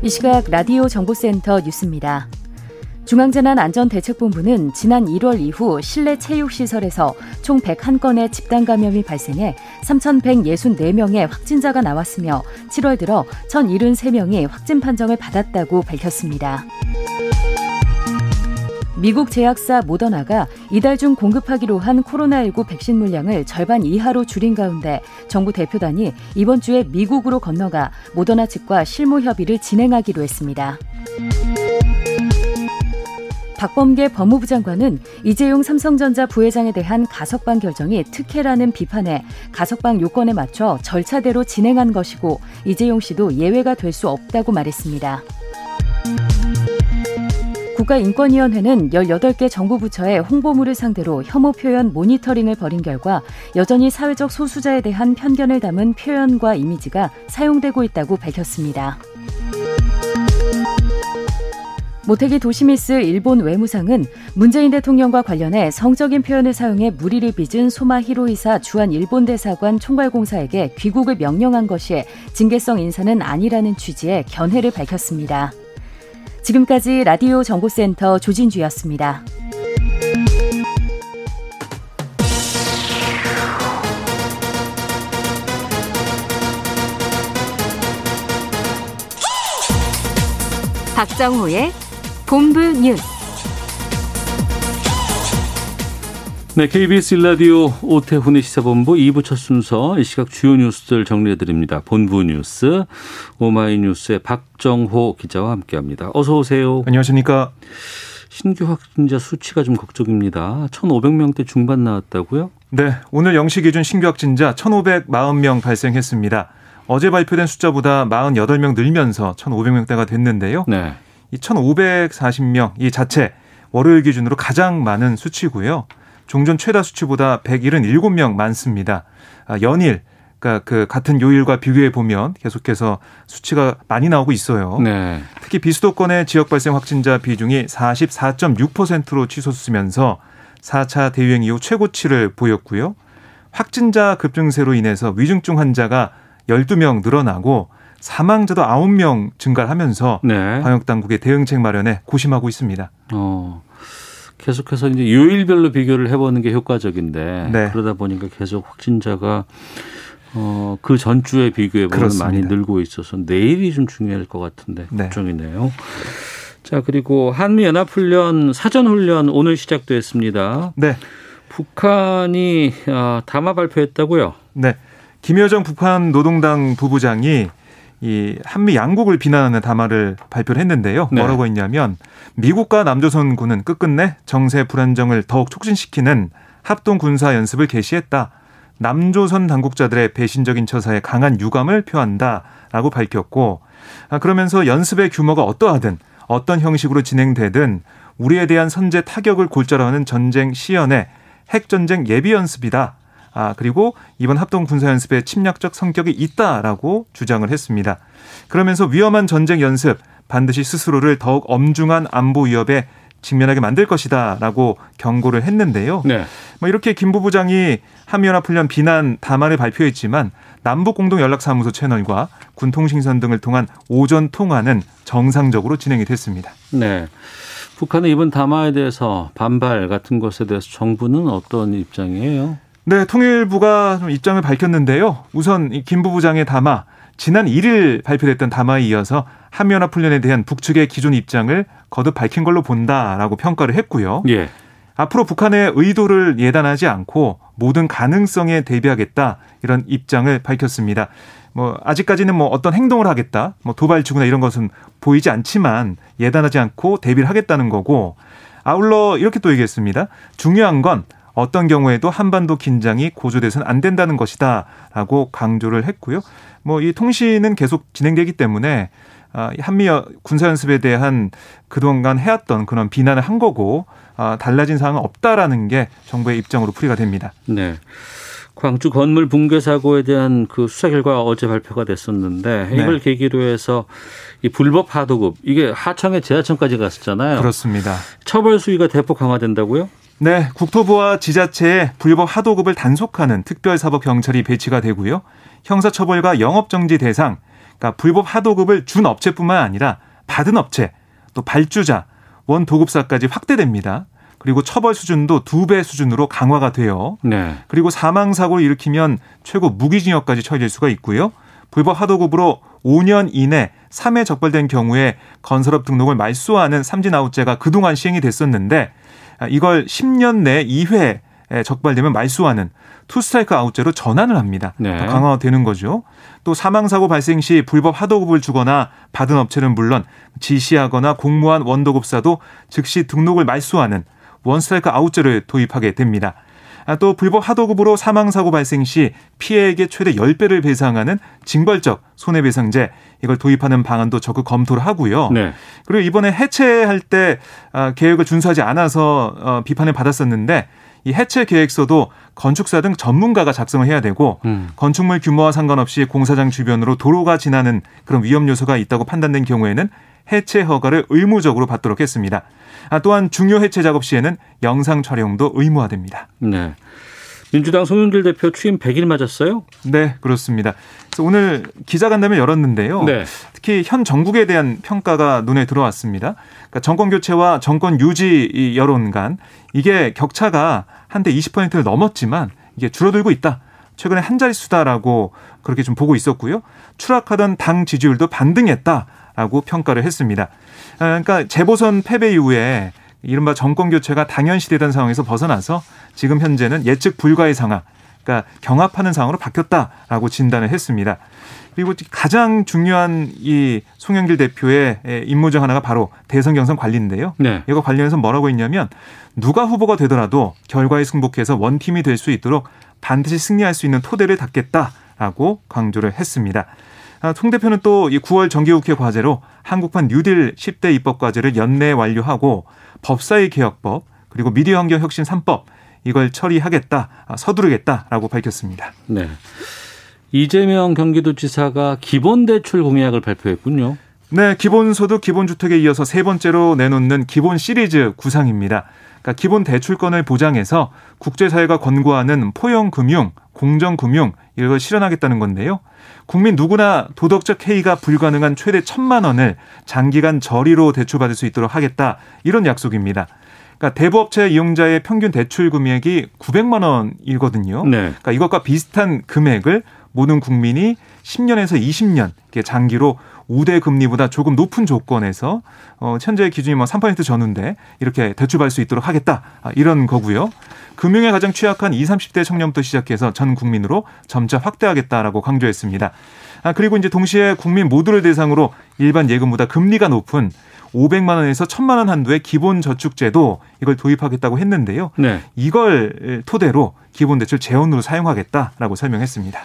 이 시각 라디오 정보센터 뉴스입니다. 중앙재난안전대책본부는 지난 1월 이후 실내 체육시설에서 총 101건의 집단 감염이 발생해 3,164명의 확진자가 나왔으며 7월 들어 1,073명이 확진 판정을 받았다고 밝혔습니다. 미국 제약사 모더나가 이달 중 공급하기로 한 코로나19 백신 물량을 절반 이하로 줄인 가운데 정부 대표단이 이번 주에 미국으로 건너가 모더나 측과 실무 협의를 진행하기로 했습니다. 박범계 법무부 장관은 이재용 삼성전자 부회장에 대한 가석방 결정이 특혜라는 비판에 가석방 요건에 맞춰 절차대로 진행한 것이고 이재용 씨도 예외가 될 수 없다고 말했습니다. 국가인권위원회는 18개 정부 부처의 홍보물을 상대로 혐오 표현 모니터링을 벌인 결과 여전히 사회적 소수자에 대한 편견을 담은 표현과 이미지가 사용되고 있다고 밝혔습니다. 모태기 도시미스 일본 외무상은 문재인 대통령과 관련해 성적인 표현을 사용해 무리를 빚은 소마 히로이사 주한 일본 대사관 총괄공사에게 귀국을 명령한 것이 징계성 인사는 아니라는 취지의 견해를 밝혔습니다. 지금까지 라디오 정보센터 조진주였습니다. 박정호의 본부 뉴스. 네, KBS 일라디오 오태훈의 시사본부 2부 첫 순서 이 시각 주요 뉴스들 정리해 드립니다. 본부 뉴스 오마이뉴스의 박정호 기자와 함께합니다. 어서 오세요. 안녕하십니까. 신규 확진자 수치가 좀 걱정입니다. 1,500명대 중반 나왔다고요? 네, 오늘 영시 기준 신규 확진자 1,540명 발생했습니다. 어제 발표된 숫자보다 48명 늘면서 1,500명대가 됐는데요. 네. 이 1,540명 이 자체 월요일 기준으로 가장 많은 수치고요. 종전 최다 수치보다 177명 많습니다. 아, 연일 그러니까 그 같은 요일과 비교해 보면 계속해서 수치가 많이 나오고 있어요. 네. 특히 비수도권의 지역 발생 확진자 비중이 44.6%로 치솟으면서 4차 대유행 이후 최고치를 보였고요. 확진자 급증세로 인해서 위중증 환자가 12명 늘어나고 사망자도 9명 증가하면서 네. 방역 당국의 대응책 마련에 고심하고 있습니다. 어. 계속해서 이제 요일별로 비교를 해보는 게 효과적인데 네. 그러다 보니까 계속 확진자가 어, 그 전주에 비교해 보면 많이. 늘고 있어서 내일이 좀 중요할 것 같은데 네. 걱정이네요. 자 그리고 한미 연합훈련 사전 훈련 오늘 시작됐습니다. 네. 북한이 아, 담화 발표했다고요? 네. 김여정 북한 노동당 부부장이 이 한미 양국을 비난하는 담화를 발표를 했는데요. 네. 뭐라고 했냐면 미국과 남조선군은 끝끝내 정세 불안정을 더욱 촉진시키는 합동 군사 연습을 개시했다. 남조선 당국자들의 배신적인 처사에 강한 유감을 표한다라고 밝혔고 아, 그러면서 연습의 규모가 어떠하든 어떤 형식으로 진행되든 우리에 대한 선제 타격을 골자로 하는 전쟁 시연의 핵전쟁 예비 연습이다. 아, 그리고 이번 합동 군사 연습에 침략적 성격이 있다라고 주장을 했습니다. 그러면서 위험한 전쟁 연습 반드시 스스로를 더욱 엄중한 안보 위협에 직면하게 만들 것이다라고 경고를 했는데요. 네. 뭐 이렇게 김 부부장이 한미연합훈련 비난 담화를 발표했지만 남북공동연락사무소 채널과 군통신선 등을 통한 오전 통화는 정상적으로 진행이 됐습니다. 네. 북한의 이번 담화에 대해서 반발 같은 것에 대해서 정부는 어떤 입장이에요? 네, 통일부가 좀 입장을 밝혔는데요. 우선 이김 부부장의 담화 지난 1일 발표됐던 담화에 이어서 한미연합 훈련에 대한 북측의 기존 입장을 거듭 밝힌 걸로 본다라고 평가를 했고요. 예. 앞으로 북한의 의도를 예단하지 않고 모든 가능성에 대비하겠다 이런 입장을 밝혔습니다. 뭐 아직까지는 뭐 어떤 행동을 하겠다, 뭐 도발치거나 이런 것은 보이지 않지만 예단하지 않고 대비를 하겠다는 거고 아울러 이렇게 또 얘기했습니다. 중요한 건 어떤 경우에도 한반도 긴장이 고조돼서는 안 된다는 것이다라고 강조를 했고요. 뭐 이 통신은 계속 진행되기 때문에 아, 한미 군사연습에 대한 그동안 해왔던 그런 비난을 한 거고 아, 달라진 사항은 없다라는 게 정부의 입장으로 풀이가 됩니다. 네. 광주 건물 붕괴 사고에 대한 그 수사 결과 어제 발표가 됐었는데 이걸 네. 계기로 해서 이 불법 하도급 이게 하청에 재하청까지 갔었잖아요. 그렇습니다. 처벌 수위가 대폭 강화된다고요? 네, 국토부와 지자체에 불법 하도급을 단속하는 특별사법 경찰이 배치가 되고요. 형사처벌과 영업정지 대상, 그러니까 불법 하도급을 준 업체뿐만 아니라 받은 업체, 또 발주자, 원 도급사까지 확대됩니다. 그리고 처벌 수준도 두 배 수준으로 강화가 돼요. 네. 그리고 사망 사고를 일으키면 최고 무기징역까지 처해질 수가 있고요. 불법 하도급으로 5년 이내 3회 적발된 경우에 건설업 등록을 말소하는 삼진아웃제가 그동안 시행이 됐었는데 이걸 10년 내 2회 적발되면 말소하는 투스트라이크 아웃제로 전환을 합니다. 네. 강화되는 거죠. 또 사망사고 발생 시 불법 하도급을 주거나 받은 업체는 물론 지시하거나 공모한 원도급사도 즉시 등록을 말소하는 원스트라이크 아웃제를 도입하게 됩니다. 아, 또 불법 하도급으로 사망사고 발생 시 피해에게 최대 10배를 배상하는 징벌적 손해배상제 이걸 도입하는 방안도 적극 검토를 하고요. 네. 그리고 이번에 해체할 때 아, 계획을 준수하지 않아서 어, 비판을 받았었는데 이 해체 계획서도 건축사 등 전문가가 작성을 해야 되고 음. 건축물 규모와 상관없이 공사장 주변으로 도로가 지나는 그런 위험 요소가 있다고 판단된 경우에는 해체 허가를 의무적으로 받도록 했습니다. 아, 또한 중요 해체 작업 시에는 영상 촬영도 의무화됩니다. 네. 민주당 송영길 대표 취임 100일 맞았어요? 네, 그렇습니다. 그래서 오늘 기자간담회 열었는데요. 네. 특히 현 정국에 대한 평가가 눈에 들어왔습니다. 그러니까 정권 교체와 정권 유지 여론 간 이게 격차가 한때 20%를 넘었지만 이게 줄어들고 있다. 최근에 한 자릿수다라고 그렇게 좀 보고 있었고요. 추락하던 당 지지율도 반등했다라고 평가를 했습니다. 아, 그러니까 재보선 패배 이후에 이른바 정권 교체가 당연시되던 상황에서 벗어나서 지금 현재는 예측 불가의 상황, 그러니까 경합하는 상황으로 바뀌었다라고 진단을 했습니다. 그리고 가장 중요한 이 송영길 대표의 임무 중 하나가 바로 대선 경선 관리인데요. 네. 이거 관련해서 뭐라고 했냐면 누가 후보가 되더라도 결과에 승복해서 원팀이 될 수 있도록 반드시 승리할 수 있는 토대를 닦겠다라고 강조를 했습니다. 아, 송 대표는 또 이 9월 정기국회 과제로 한국판 뉴딜 10대 입법 과제를 연내 완료하고 법사위 개혁법 그리고 미디어 환경 혁신 3법 이걸 처리하겠다, 아, 서두르겠다라고 밝혔습니다. 네. 이재명 경기도지사가 기본 대출 공약을 발표했군요. 네, 기본소득 기본주택에 이어서 세 번째로 내놓는 기본 시리즈 구상입니다. 그러니까 기본 대출권을 보장해서 국제사회가 권고하는 포용금융, 공정금융 이걸 실현하겠다는 건데요. 국민 누구나 도덕적 해이가 불가능한 최대 천만 원을 장기간 저리로 대출받을 수 있도록 하겠다 이런 약속입니다. 그러니까 대부업체 이용자의 평균 대출 금액이 900만 원이거든요. 네. 그러니까 이것과 비슷한 금액을 모든 국민이 10년에서 20년 장기로 우대 금리보다 조금 높은 조건에서 어 현재 기준이 뭐 3% 전후인데 이렇게 대출받을 수 있도록 하겠다 아, 이런 거고요. 금융에 가장 취약한 20, 30대 청년부터 시작해서 전 국민으로 점차 확대하겠다라고 강조했습니다. 아, 그리고 이제 동시에 국민 모두를 대상으로 일반 예금보다 금리가 높은 500만 원에서 1000만 원 한도의 기본 저축 제도 이걸 도입하겠다고 했는데요. 네. 이걸 토대로 기본 대출 재원으로 사용하겠다라고 설명했습니다.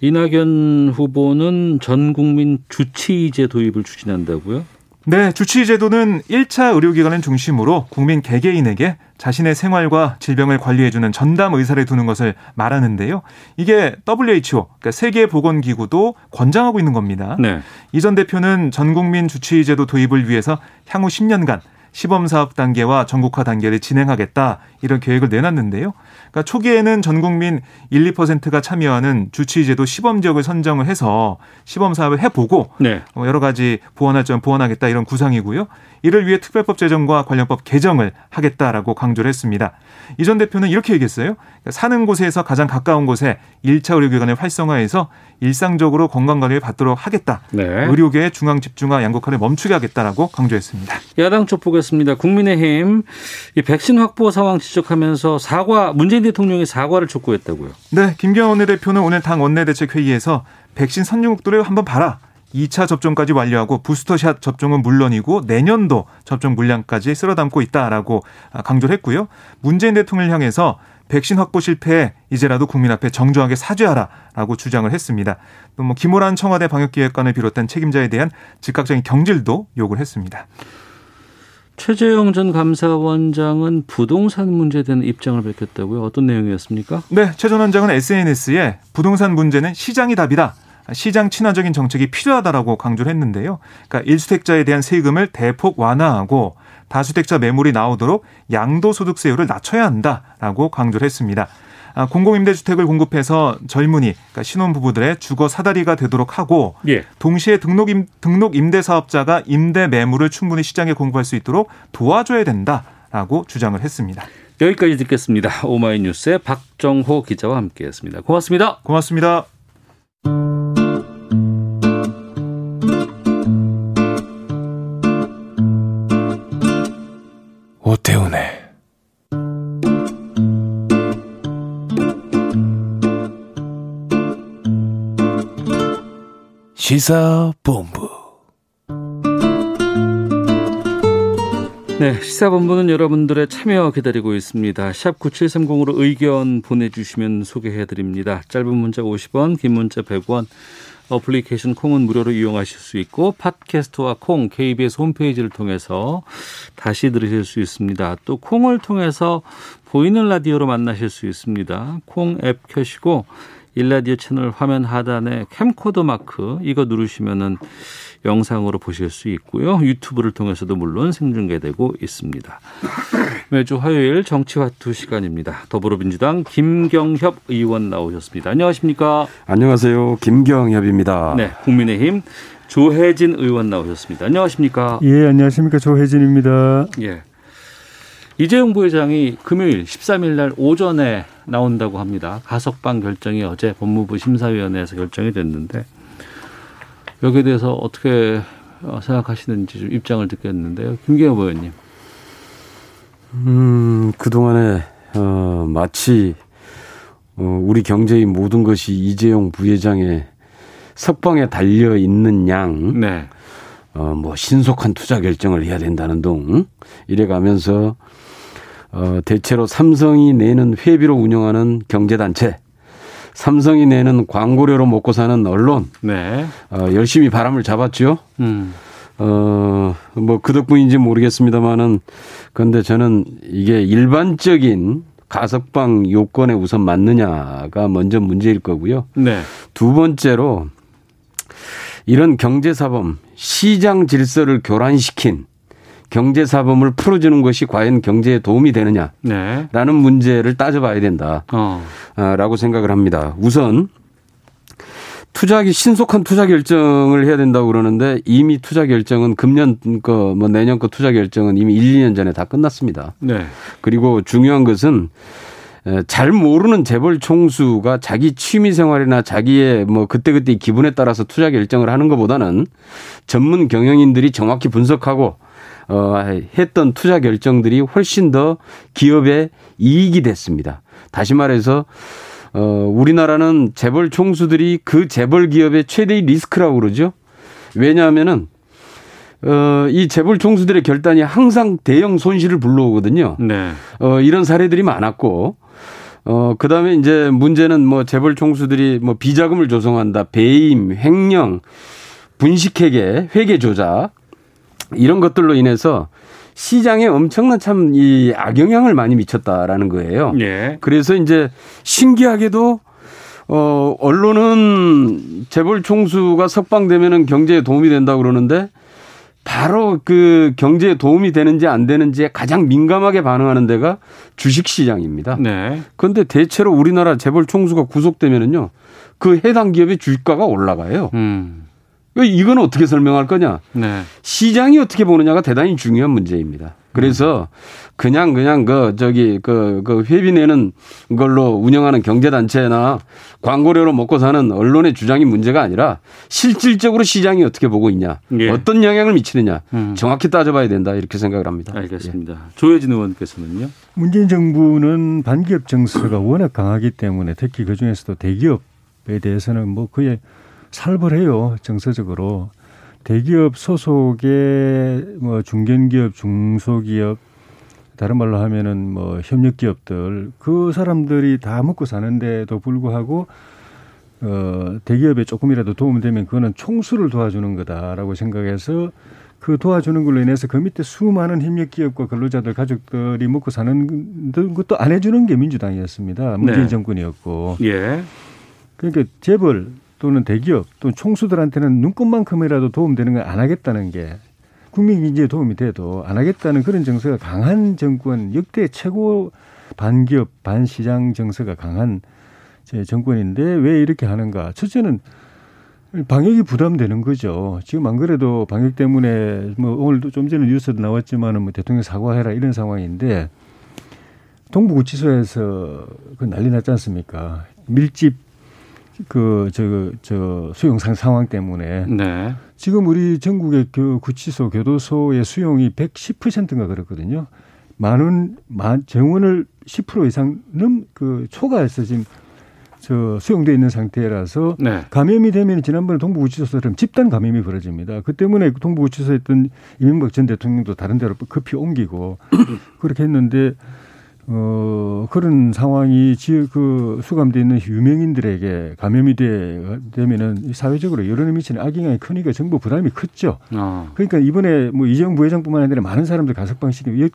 이낙연 후보는 전 국민 주치의제 도입을 추진한다고요? 네, 주치의 제도는 1차 의료기관을 중심으로 국민 개개인에게 자신의 생활과 질병을 관리해주는 전담 의사를 두는 것을 말하는데요. 이게 WHO, 그러니까 세계보건기구도 권장하고 있는 겁니다. 네. 이전 대표는 전 국민 주치의 제도 도입을 위해서 향후 10년간 시범 사업 단계와 전국화 단계를 진행하겠다 이런 계획을 내놨는데요. 그러니까 초기에는 전 국민 1, 2%가 참여하는 주치의제도 시범 지역을 선정을 해서 시범 사업을 해보고 네. 어, 여러 가지 보완할 점 보완하겠다 이런 구상이고요. 이를 위해 특별법 제정과 관련법 개정을 하겠다라고 강조를 했습니다. 이 전 대표는 이렇게 얘기했어요. 사는 곳에서 가장 가까운 곳에 1차 의료기관을 활성화해서 일상적으로 건강관리를 받도록 하겠다. 네. 의료계의 중앙 집중화 양극화를 멈추게 하겠다라고 강조했습니다. 야당 쪽 보겠습니다. 국민의힘 이 백신 확보 상황 지적하면서 사과 문재인 대통령의 사과를 촉구했다고요. 네, 김경원 원내대표는 오늘 당 원내대책회의에서 백신 선진국들을 한번 봐라. 2차 접종까지 완료하고 부스터샷 접종은 물론이고 내년도 접종 물량까지 쓸어담고 있다라고 강조를 했고요. 문재인 대통령을 향해서 백신 확보 실패에 이제라도 국민 앞에 정중하게 사죄하라라고 주장을 했습니다. 또 뭐 김호란 청와대 방역기획관을 비롯한 책임자에 대한 즉각적인 경질도 요구를 했습니다. 최재형 전 감사원장은 부동산 문제에 대한 입장을 밝혔다고요. 어떤 내용이었습니까? 네, 최 전 원장은 SNS에 부동산 문제는 시장이 답이다. 시장 친화적인 정책이 필요하다라고 강조를 했는데요. 그러니까 1주택자에 대한 세금을 대폭 완화하고 다주택자 매물이 나오도록 양도소득세율을 낮춰야 한다라고 강조를 했습니다. 아, 공공임대주택을 공급해서 젊은이, 그러니까 신혼부부들의 주거 사다리가 되도록 하고 예. 동시에 등록 임, 등록 임대 사업자가 임대 매물을 충분히 시장에 공급할 수 있도록 도와줘야 된다라고 주장을 했습니다. 여기까지 듣겠습니다. 오마이뉴스의 박정호 기자와 함께했습니다. 고맙습니다. 고맙습니다. 오태훈의 시사본부 네, 시사본부는 여러분들의 참여 기다리고 있습니다. 샵 9730으로 의견 보내주시면 소개해드립니다. 짧은 문자 50원, 긴 문자 100원, 어플리케이션 콩은 무료로 이용하실 수 있고 팟캐스트와 콩, KBS 홈페이지를 통해서 다시 들으실 수 있습니다. 또 콩을 통해서 보이는 라디오로 만나실 수 있습니다. 콩 앱 켜시고 일라디오 채널 화면 하단에 캠코더 마크 이거 누르시면은 영상으로 보실 수 있고요. 유튜브를 통해서도 물론 생중계되고 있습니다. 매주 화요일 정치화투 시간입니다. 더불어민주당 김경협 의원 나오셨습니다. 안녕하십니까? 안녕하세요. 김경협입니다. 네, 국민의힘 조혜진 의원 나오셨습니다. 안녕하십니까? 예, 안녕하십니까. 조혜진입니다. 예. 이재용 부회장이 금요일 13일 날 오전에 나온다고 합니다. 가석방 결정이 어제 법무부 심사위원회에서 결정이 됐는데 여기에 대해서 어떻게 생각하시는지 좀 입장을 듣겠는데요. 김경호 의원님. 음, 그동안에 어, 마치 어, 우리 경제의 모든 것이 이재용 부회장의 석방에 달려 있는 양, 네. 어, 뭐 신속한 투자 결정을 해야 된다는 둥 이래 가면서 어, 대체로 삼성이 내는 회비로 운영하는 경제단체, 삼성이 내는 광고료로 먹고 사는 언론, 네. 어, 열심히 바람을 잡았죠. 음. 어, 뭐 그 덕분인지 모르겠습니다만은 그런데 저는 이게 일반적인 가석방 요건에 우선 맞느냐가 먼저 문제일 거고요. 네. 두 번째로 이런 경제사범 시장 질서를 교란시킨 경제사범을 풀어주는 것이 과연 경제에 도움이 되느냐라는 네. 문제를 따져봐야 된다라고 어. 생각을 합니다. 우선 투자기 신속한 투자 결정을 해야 된다고 그러는데 이미 투자 결정은 금년 거뭐 내년 거 투자 결정은 이미 1, 2년 전에 다 끝났습니다. 네. 그리고 중요한 것은 잘 모르는 재벌 총수가 자기 취미 생활이나 자기의 뭐 그때그때 기분에 따라서 투자 결정을 하는 것보다는 전문 경영인들이 정확히 분석하고 어 했던 투자 결정들이 훨씬 더 기업에 이익이 됐습니다. 다시 말해서 어 우리나라는 재벌 총수들이 그 재벌 기업의 최대의 리스크라고 그러죠. 왜냐하면은 어, 이 재벌 총수들의 결단이 항상 대형 손실을 불러오거든요. 네. 어, 이런 사례들이 많았고, 어, 그 다음에 이제 문제는 뭐 재벌 총수들이 뭐 비자금을 조성한다, 배임, 횡령, 분식회계, 회계 조작, 이런 것들로 인해서 시장에 엄청난 참 이 악영향을 많이 미쳤다라는 거예요. 예. 그래서 이제 신기하게도 어 언론은 재벌 총수가 석방되면은 경제에 도움이 된다고 그러는데 바로 그 경제에 도움이 되는지 안 되는지에 가장 민감하게 반응하는 데가 주식 시장입니다. 네. 그런데 대체로 우리나라 재벌 총수가 구속되면은요. 그 해당 기업의 주가가 올라가요. 음. 이건 어떻게 설명할 거냐? 네. 시장이 어떻게 보느냐가 대단히 중요한 문제입니다. 그래서 그냥 그냥 그 저기 그, 그 회비 내는 걸로 운영하는 경제 단체나 광고료로 먹고 사는 언론의 주장이 문제가 아니라 실질적으로 시장이 어떻게 보고 있냐, 예. 어떤 영향을 미치느냐 음. 정확히 따져봐야 된다 이렇게 생각을 합니다. 알겠습니다. 조혜진 의원께서는요. 문재인 정부는 반기업 정서가 워낙 강하기 때문에 특히 그 중에서도 대기업에 대해서는 뭐 거의 살벌해요 정서적으로 대기업 소속의 뭐 중견기업, 중소기업 다른 말로 하면은 뭐 협력 기업들 그 사람들이 다 먹고 사는데도 불구하고 어 대기업에 조금이라도 도움이 되면 그거는 총수를 도와주는 거다라고 생각해서 그 도와주는 걸로 인해서 그 밑에 수많은 협력 기업과 근로자들 가족들이 먹고 사는 것도 안 해주는 게 민주당이었습니다. 문재인 네. 정권이었고. 예. 그러니까 재벌 또는 대기업 또는 총수들한테는 눈꽃만큼이라도 도움되는 걸 안 하겠다는 게 국민 경제에 도움이 돼도 안 하겠다는 그런 정서가 강한 정권 역대 최고 반기업 반시장 정서가 강한 제 정권인데 왜 이렇게 하는가? 첫째는 방역이 부담되는 거죠. 지금 안 그래도 방역 때문에 뭐 오늘도 좀 전에 뉴스도 나왔지만은 뭐 대통령 사과해라 이런 상황인데 동부구치소에서 그 난리 났지 않습니까? 밀집 그 저 저 수용상 상황 때문에 네. 지금 우리 전국의 그 구치소 교도소의 수용이 110%인가 그렇거든요. 많은 만 정원을 10% 이상은 그 초과해서 지금 저 수용돼 있는 상태라서 네. 감염이 되면 지난번에 동부구치소처럼 집단 감염이 벌어집니다. 그 때문에 동부구치소에 있던 이명박 전 대통령도 다른 데로 급히 옮기고 그렇게 했는데 어 그런 상황이 지역 그 수감돼 있는 유명인들에게 감염이 돼 되면은 사회적으로 여론에 미치는 악영향이 크니까 정부 부담이 컸죠. 어. 그러니까 이번에 뭐 이재용 부회장뿐만 아니라 많은 사람들 가석방 시키고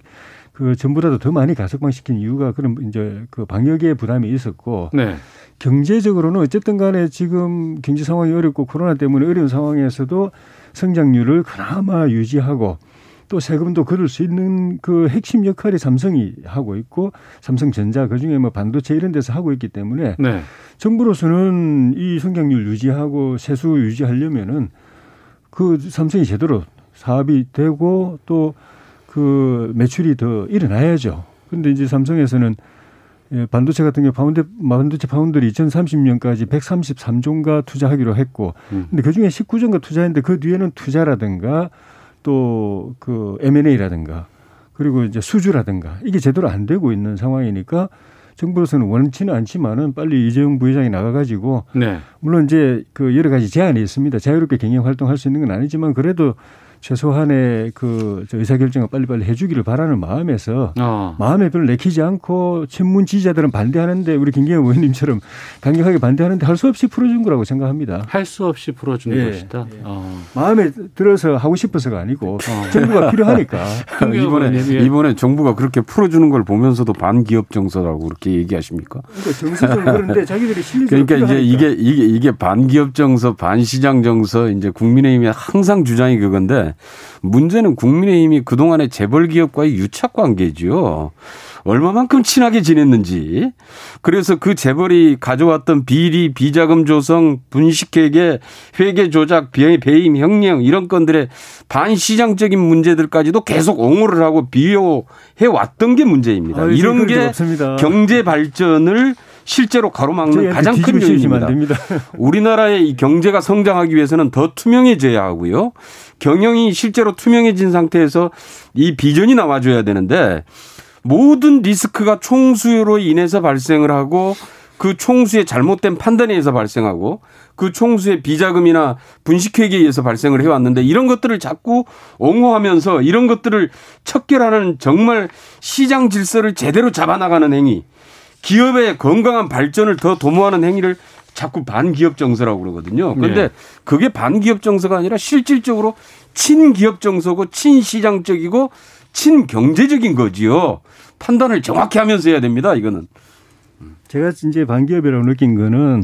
그 전보다도 더 많이 가석방 시킨 이유가 그런 이제 그 방역에 부담이 있었고 네. 경제적으로는 어쨌든 간에 지금 경제 상황이 어렵고 코로나 때문에 어려운 상황에서도 성장률을 그나마 유지하고 또 세금도 걷을 수 있는 그 핵심 역할이 삼성이 하고 있고 삼성전자 그중에 뭐 반도체 이런 데서 하고 있기 때문에 네. 정부로서는 이 성장률 유지하고 세수 유지하려면은 그 삼성이 제대로 사업이 되고 또 그 매출이 더 일어나야죠. 근데 이제 삼성에서는 예, 반도체 같은 경우 파운드 반도체 foundry를 2030년까지 133조인가 투자하기로 했고 음. 근데 그 중에 19조인가 투자했는데 그 뒤에는 투자라든가 또 그 M&A라든가 그리고 이제 수주라든가 이게 제대로 안 되고 있는 상황이니까 정부로서는 원치는 않지만은 빨리 이재용 부회장이 나가가지고 네. 물론 이제 그 여러 가지 제한이 있습니다. 자유롭게 경영 활동할 수 있는 건 아니지만 그래도 최소한의 그저 의사결정을 빨리빨리 해주기를 바라는 마음에서 어. 마음에 별로 내키지 않고 친문 지지자들은 반대하는데 우리 김경호 의원님처럼 강력하게 반대하는데 할 수 없이 풀어준 거라고 생각합니다. 할 수 없이 풀어준 예, 것이다. 어. 마음에 들어서 하고 싶어서가 아니고 정부가 필요하니까 이번에 예. 이번에 정부가 그렇게 풀어주는 걸 보면서도 반기업 정서라고 그렇게 얘기하십니까? 그러니까 정서적으로 그런데 자기들이 실리적으로 그러니까 이제 필요하니까. 이게 이게 이게 반기업 정서, 반시장 정서 이제 국민의힘이 항상 주장이 그건데 문제는 국민의힘이 그동안의 재벌 기업과의 유착 관계지요. 얼마만큼 친하게 지냈는지. 그래서 그 재벌이 가져왔던 비리, 비자금 조성, 분식회계, 회계 조작, 배- 배임, 혁령 이런 건들의 반시장적인 문제들까지도 계속 옹호를 하고 비호해 왔던 게 문제입니다. 아유, 이런 게 없습니다. 경제 발전을 실제로 가로막는 가장 큰 요인입니다. 우리나라의 이 경제가 성장하기 위해서는 더 투명해져야 하고요. 경영이 실제로 투명해진 상태에서 이 비전이 나와줘야 되는데 모든 리스크가 총수로 인해서 발생을 하고 그 총수의 잘못된 판단에 의해서 발생하고 그 총수의 비자금이나 분식회계에 의해서 발생을 해왔는데 이런 것들을 자꾸 옹호하면서 이런 것들을 척결하는 정말 시장 질서를 제대로 잡아나가는 행위 기업의 건강한 발전을 더 도모하는 행위를 자꾸 반기업 정서라고 그러거든요. 그런데 네. 그게 반기업 정서가 아니라 실질적으로 친기업 정서고 친시장적이고 친경제적인 거지요. 판단을 정확히 하면서 해야 됩니다. 이거는. 제가 이제 반기업이라고 느낀 거는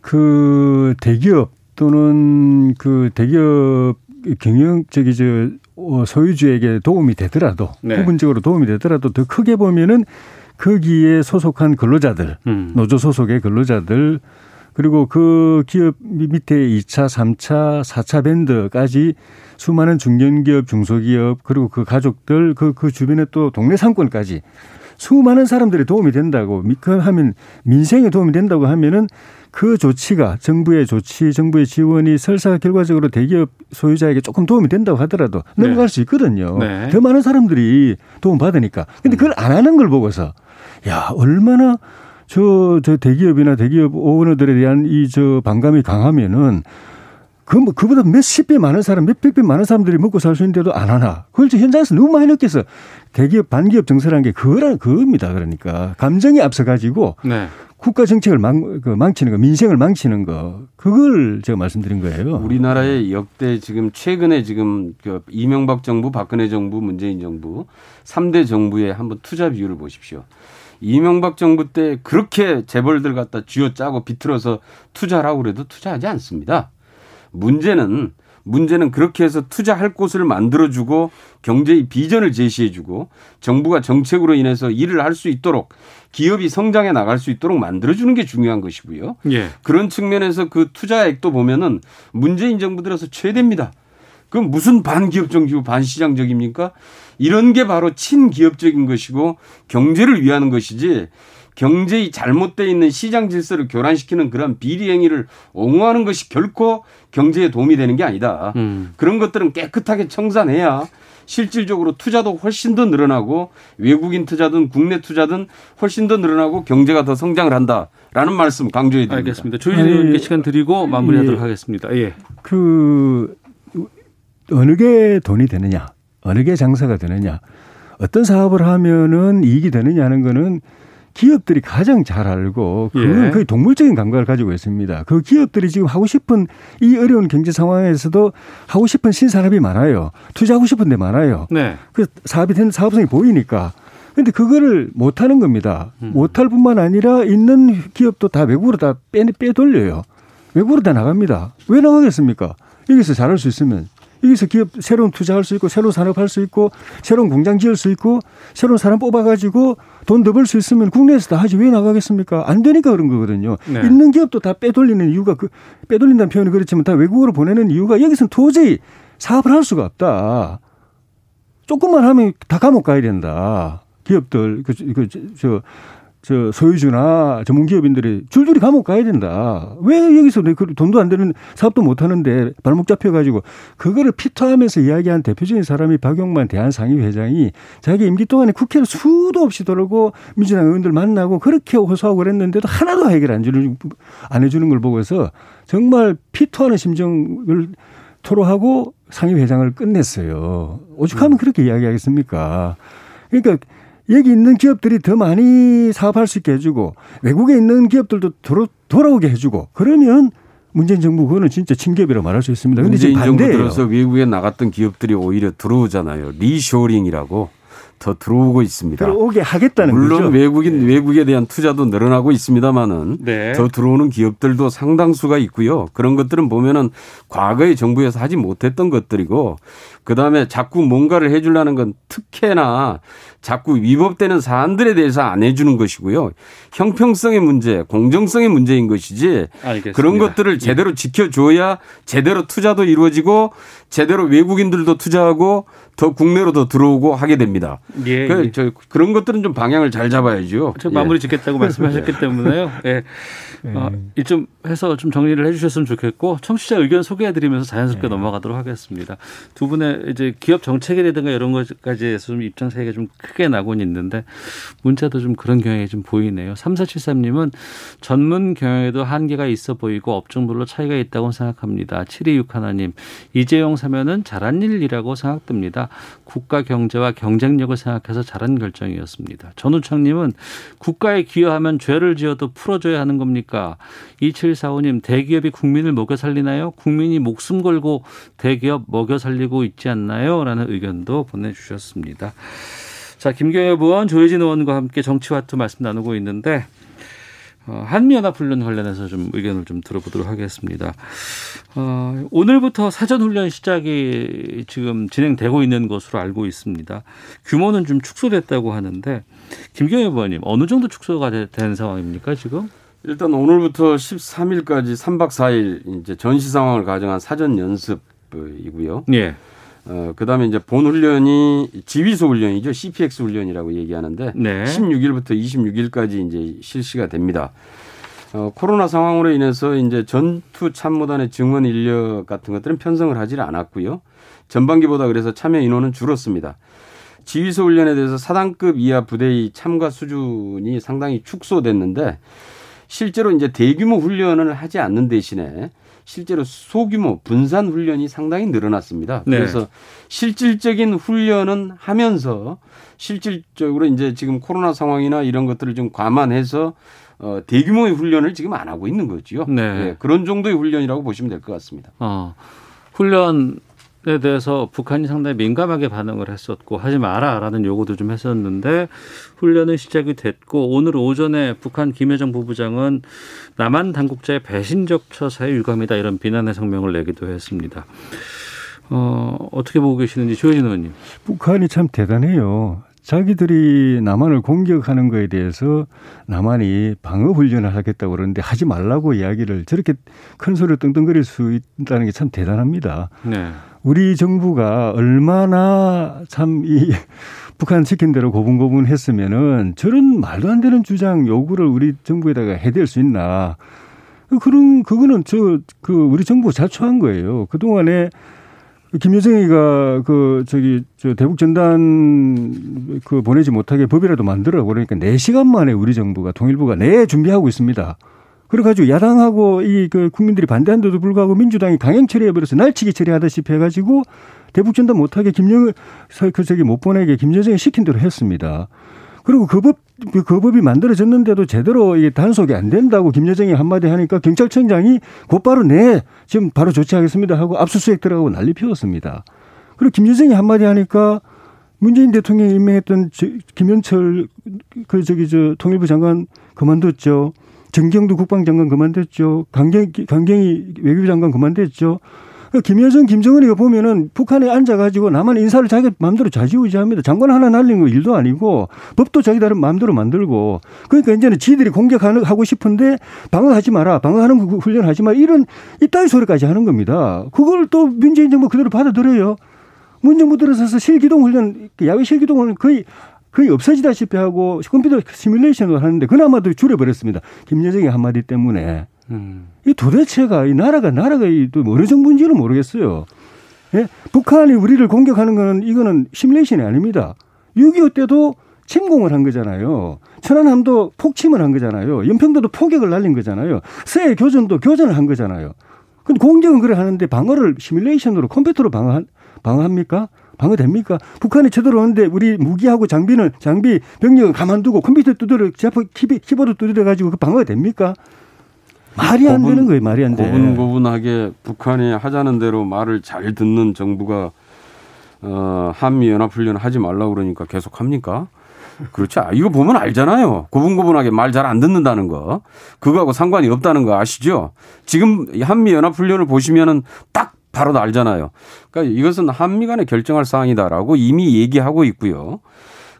그 대기업 또는 그 대기업 경영 저기 저 어, 소유주에게 도움이 되더라도 네. 부분적으로 도움이 되더라도 더 크게 보면은 거기에 소속한 근로자들 음. 노조 소속의 근로자들 그리고 그 기업 밑에 2차, 3차, 4차 밴드까지 수많은 중견기업, 중소기업 그리고 그 가족들 그, 그 주변에 또 동네 상권까지 수많은 사람들이 도움이 된다고 미- 그 하면 민생에 도움이 된다고 하면은 그 조치가 정부의 조치, 정부의 지원이 설사 결과적으로 대기업 소유자에게 조금 도움이 된다고 하더라도 네. 넘어갈 수 있거든요. 네. 더 많은 사람들이 도움 받으니까. 근데 그걸 안 하는 걸 보고서 야 얼마나 저, 저 대기업이나 대기업 오너들에 대한 이 저 반감이 강하면은 그, 뭐, 그보다 몇십 배 많은 사람, 몇백 배 많은 사람들이 먹고 살 수 있는데도 안 하나. 그걸 저 현장에서 너무 많이 느껴서 대기업, 반기업 정서라는 게 그거라, 그겁니다. 그러니까. 감정이 앞서가지고 네. 국가 정책을 망, 그 망치는 거, 민생을 망치는 거, 그걸 제가 말씀드린 거예요. 우리나라의 역대 지금 최근에 지금 그 이명박 정부, 박근혜 정부, 문재인 정부 3대 정부의 한번 투자 비율을 보십시오. 이명박 정부 때 그렇게 재벌들 갖다 쥐어 짜고 비틀어서 투자하라고 그래도 투자하지 않습니다. 문제는 문제는 그렇게 해서 투자할 곳을 만들어주고 경제의 비전을 제시해주고 정부가 정책으로 인해서 일을 할 수 있도록 기업이 성장해 나갈 수 있도록 만들어주는 게 중요한 것이고요. 예. 그런 측면에서 그 투자액도 보면은 문재인 정부 들어서 최대입니다. 그럼 무슨 반기업적이고 반시장적입니까? 이런 게 바로 친기업적인 것이고 경제를 위하는 것이지 경제의 잘못되어 있는 시장 질서를 교란시키는 그런 비리 행위를 옹호하는 것이 결코 경제에 도움이 되는 게 아니다. 음. 그런 것들은 깨끗하게 청산해야 실질적으로 투자도 훨씬 더 늘어나고 외국인 투자든 국내 투자든 훨씬 더 늘어나고 경제가 더 성장을 한다라는 말씀 강조해 드립니다. 알겠습니다. 조희진님께 시간 드리고 마무리하도록 예. 하겠습니다. 예. 그 어느 게 돈이 되느냐, 어느 게 장사가 되느냐, 어떤 사업을 하면은 이익이 되느냐 하는 거는 기업들이 가장 잘 알고 그건 예. 거의 동물적인 감각을 가지고 있습니다. 그 기업들이 지금 하고 싶은 이 어려운 경제 상황에서도 하고 싶은 신산업이 많아요. 투자하고 싶은 데 많아요. 네. 그 사업이 되는 사업성이 보이니까. 근데 그거를 못 하는 겁니다. 음. 못할 뿐만 아니라 있는 기업도 다 외국으로 다 빼, 빼돌려요. 외국으로 다 나갑니다. 왜 나가겠습니까? 여기서 잘할 수 있으면. 여기서 기업 새로운 투자할 수 있고 새로운 산업할 수 있고 새로운 공장 지을 수 있고 새로운 사람 뽑아가지고 돈 더 벌 수 있으면 국내에서 다 하지 왜 나가겠습니까? 안 되니까 그런 거거든요. 네. 있는 기업도 다 빼돌리는 이유가 그 빼돌린다는 표현이 그렇지만 다 외국으로 보내는 이유가 여기서는 도저히 사업을 할 수가 없다. 조금만 하면 다 감옥 가야 된다. 기업들, 그, 그, 저, 저, 소유주나 전문 기업인들이 줄줄이 감옥 가야 된다. 왜 여기서 내그 돈도 안 되는 사업도 못 하는데 발목 잡혀가지고 그거를 피터하면서 이야기한 대표적인 사람이 박용만 대한상의회장이 자기 임기 동안에 국회를 수도 없이 돌고 민주당 의원들 만나고 그렇게 호소하고 그랬는데도 하나도 해결 안 주는, 안 해주는 걸 보고서 정말 피터하는 심정을 토로하고 상임 회장을 끝냈어요. 오죽하면 그렇게 이야기하겠습니까? 그러니까 여기 있는 기업들이 더 많이 사업할 수 있게 해주고 외국에 있는 기업들도 돌아, 돌아오게 해주고 그러면 문재인 정부 그거는 진짜 친기업이라고 말할 수 있습니다. 근데 지금 문재인 정부 반대예요. 들어서 외국에 나갔던 기업들이 오히려 들어오잖아요. reshoring이라고 더 들어오고 있습니다. 들어오게 하겠다는 물론 거죠. 외국인 외국에 대한 투자도 늘어나고 있습니다만은 네. 더 들어오는 기업들도 상당수가 있고요. 그런 것들은 보면은 과거의 정부에서 하지 못했던 것들이고 그다음에 자꾸 뭔가를 해 주려는 건 특혜나 자꾸 위법되는 사안들에 대해서 안 해 주는 것이고요. 형평성의 문제, 공정성의 문제인 것이지 알겠습니다. 그런 것들을 제대로 지켜 줘야 제대로 투자도 이루어지고 제대로 외국인들도 투자하고 더 국내로 더 들어오고 하게 됩니다. 예. 그, 예. 저, 그런 것들은 좀 방향을 잘 잡아야죠. 저 예. 마무리 짓겠다고 말씀하셨기 때문에요. 예. 어, 이좀 해서 좀 정리를 해주셨으면 좋겠고 청취자 의견 소개해드리면서 자연스럽게 넘어가도록 하겠습니다. 두 분의 이제 기업 정책이라든가 이런 것까지 해서 좀 입장 차이가 좀 크게 나곤 있는데 문자도 좀 그런 경향이 좀 보이네요. 3473님은 전문 경영에도 한계가 있어 보이고 업종별로 차이가 있다고 생각합니다. 7261 하나님 이재용 사면은 잘한 일이라고 생각됩니다. 국가 경제와 경쟁력을 생각해서 잘한 결정이었습니다. 전우창님은 국가에 기여하면 죄를 지어도 풀어줘야 하는 겁니까? 2745님 대기업이 국민을 먹여 살리나요? 국민이 목숨 걸고 대기업 먹여 살리고 있지 않나요? 라는 의견도 보내주셨습니다. 자, 김경엽 의원, 조혜진 의원과 함께 정치와투 말씀 나누고 있는데 어, 한미연합훈련 관련해서 좀 의견을 좀 들어보도록 하겠습니다. 어, 오늘부터 사전훈련 시작이 지금 진행되고 있는 것으로 알고 있습니다. 규모는 좀 축소됐다고 하는데 김경엽 의원님 어느 정도 축소가 되- 된 상황입니까 지금? 일단 오늘부터 13일까지 3박 4일 이제 전시 상황을 가정한 사전 연습이고요. 예. 어, 그 다음에 이제 본 훈련이 지휘소 훈련이죠. CPX 훈련이라고 얘기하는데 네. 16일부터 26일까지 이제 실시가 됩니다. 어, 코로나 상황으로 인해서 이제 전투 참모단의 증원 인력 같은 것들은 편성을 하지 않았고요. 전반기보다 그래서 참여 인원은 줄었습니다. 지휘소 훈련에 대해서 사단급 이하 부대의 참가 수준이 상당히 축소됐는데 실제로 이제 대규모 훈련을 하지 않는 대신에 실제로 소규모 분산 훈련이 상당히 늘어났습니다. 네. 그래서 실질적인 훈련은 하면서 실질적으로 이제 지금 코로나 상황이나 이런 것들을 좀 감안해서 어, 대규모의 훈련을 지금 안 하고 있는 거지요. 네. 예, 그런 정도의 훈련이라고 보시면 될 것 같습니다. 어, 훈련 에 대해서 북한이 상당히 민감하게 반응을 했었고 하지 마라라는 요구도 좀 했었는데 훈련은 시작이 됐고 오늘 오전에 북한 김여정 부부장은 남한 당국자의 배신적 처사의 유감이다 이런 비난의 성명을 내기도 했습니다. 어, 어떻게 보고 계시는지 조현진 의원님. 북한이 참 대단해요. 자기들이 남한을 공격하는 거에 대해서 남한이 방어 훈련을 하겠다고 그러는데 하지 말라고 이야기를 저렇게 큰 소리로 떵떵거릴 수 있다는 게 참 대단합니다. 네. 우리 정부가 얼마나 참 이 북한 시킨 대로 고분고분 했으면은 저런 말도 안 되는 주장 요구를 우리 정부에다가 해댈 수 있나. 그런, 그거는 저, 그 우리 정부가 자초한 거예요. 그동안에 김여정이가 그 저기 저 대북 전단 그 보내지 못하게 법이라도 만들어 그러니까 4시간 만에 우리 정부가 통일부가 내 준비하고 있습니다. 그래가지고 야당하고 이 그 국민들이 반대한데도 불구하고 민주당이 강행 처리해버려서 날치기 처리하다시피 해가지고 대북 전단 못하게 김영을 그 저기 못 보내게 김여정이 시킨 대로 했습니다. 그리고 그 법, 그 법이 만들어졌는데도 제대로 이게 단속이 안 된다고 김여정이 한마디 하니까 경찰청장이 곧바로 네, 지금 바로 조치하겠습니다 하고 압수수색 들어가고 난리 피웠습니다. 그리고 김여정이 한마디 하니까 문재인 대통령이 임명했던 저, 김현철 그 저기 저 통일부 장관 그만뒀죠. 정경도 국방장관 그만뒀죠. 강경, 강경희 외교장관 그만뒀죠. 김여정, 김정은이가 보면은 북한에 앉아가지고 남한 인사를 자기 마음대로 좌지우지합니다. 장관 하나 날린 거 일도 아니고 법도 자기들 마음대로 만들고 그러니까 이제는 지들이 공격하고 싶은데 방어하지 마라, 방어하는 훈련하지 마라 이런 이따위 소리까지 하는 겁니다. 그걸 또 문재인 정부 그대로 받아들여요. 문정부 들어서서 실기동 훈련, 야외 실기동 훈련 거의 거의 없어지다시피 하고 컴퓨터 시뮬레이션을 하는데 그나마도 줄여버렸습니다. 김여정의 한마디 때문에. 음. 이 도대체가 이 나라가 나라가 이또 어느 정부인지는 모르겠어요. 예? 북한이 우리를 공격하는 거는 이거는 시뮬레이션이 아닙니다. 6.25 때도 침공을 한 거잖아요. 천안함도 폭침을 한 거잖아요. 연평도도 포격을 날린 거잖아요. 서해 교전도 교전을 한 거잖아요. 근데 공격은 그래 하는데 방어를 시뮬레이션으로 컴퓨터로 방어, 방어합니까? 방어됩니까? 북한이 쳐들어오는데 우리 무기하고 장비는 장비 병력을 가만두고 컴퓨터 두드려 키보드 두드려 가지고 그 방어가 됩니까? 말이 안 되는 거예요. 말이 안 돼. 고분고분하게 북한이 하자는 대로 말을 잘 듣는 정부가 어, 한미 연합 훈련 하지 말라고 그러니까 계속 합니까? 그렇지. 이거 보면 알잖아요. 고분고분하게 말 잘 안 듣는다는 거. 그거하고 상관이 없다는 거 아시죠? 지금 한미 연합 훈련을 보시면은 딱 바로 알잖아요. 그러니까 이것은 한미 간에 결정할 사항이다라고 이미 얘기하고 있고요.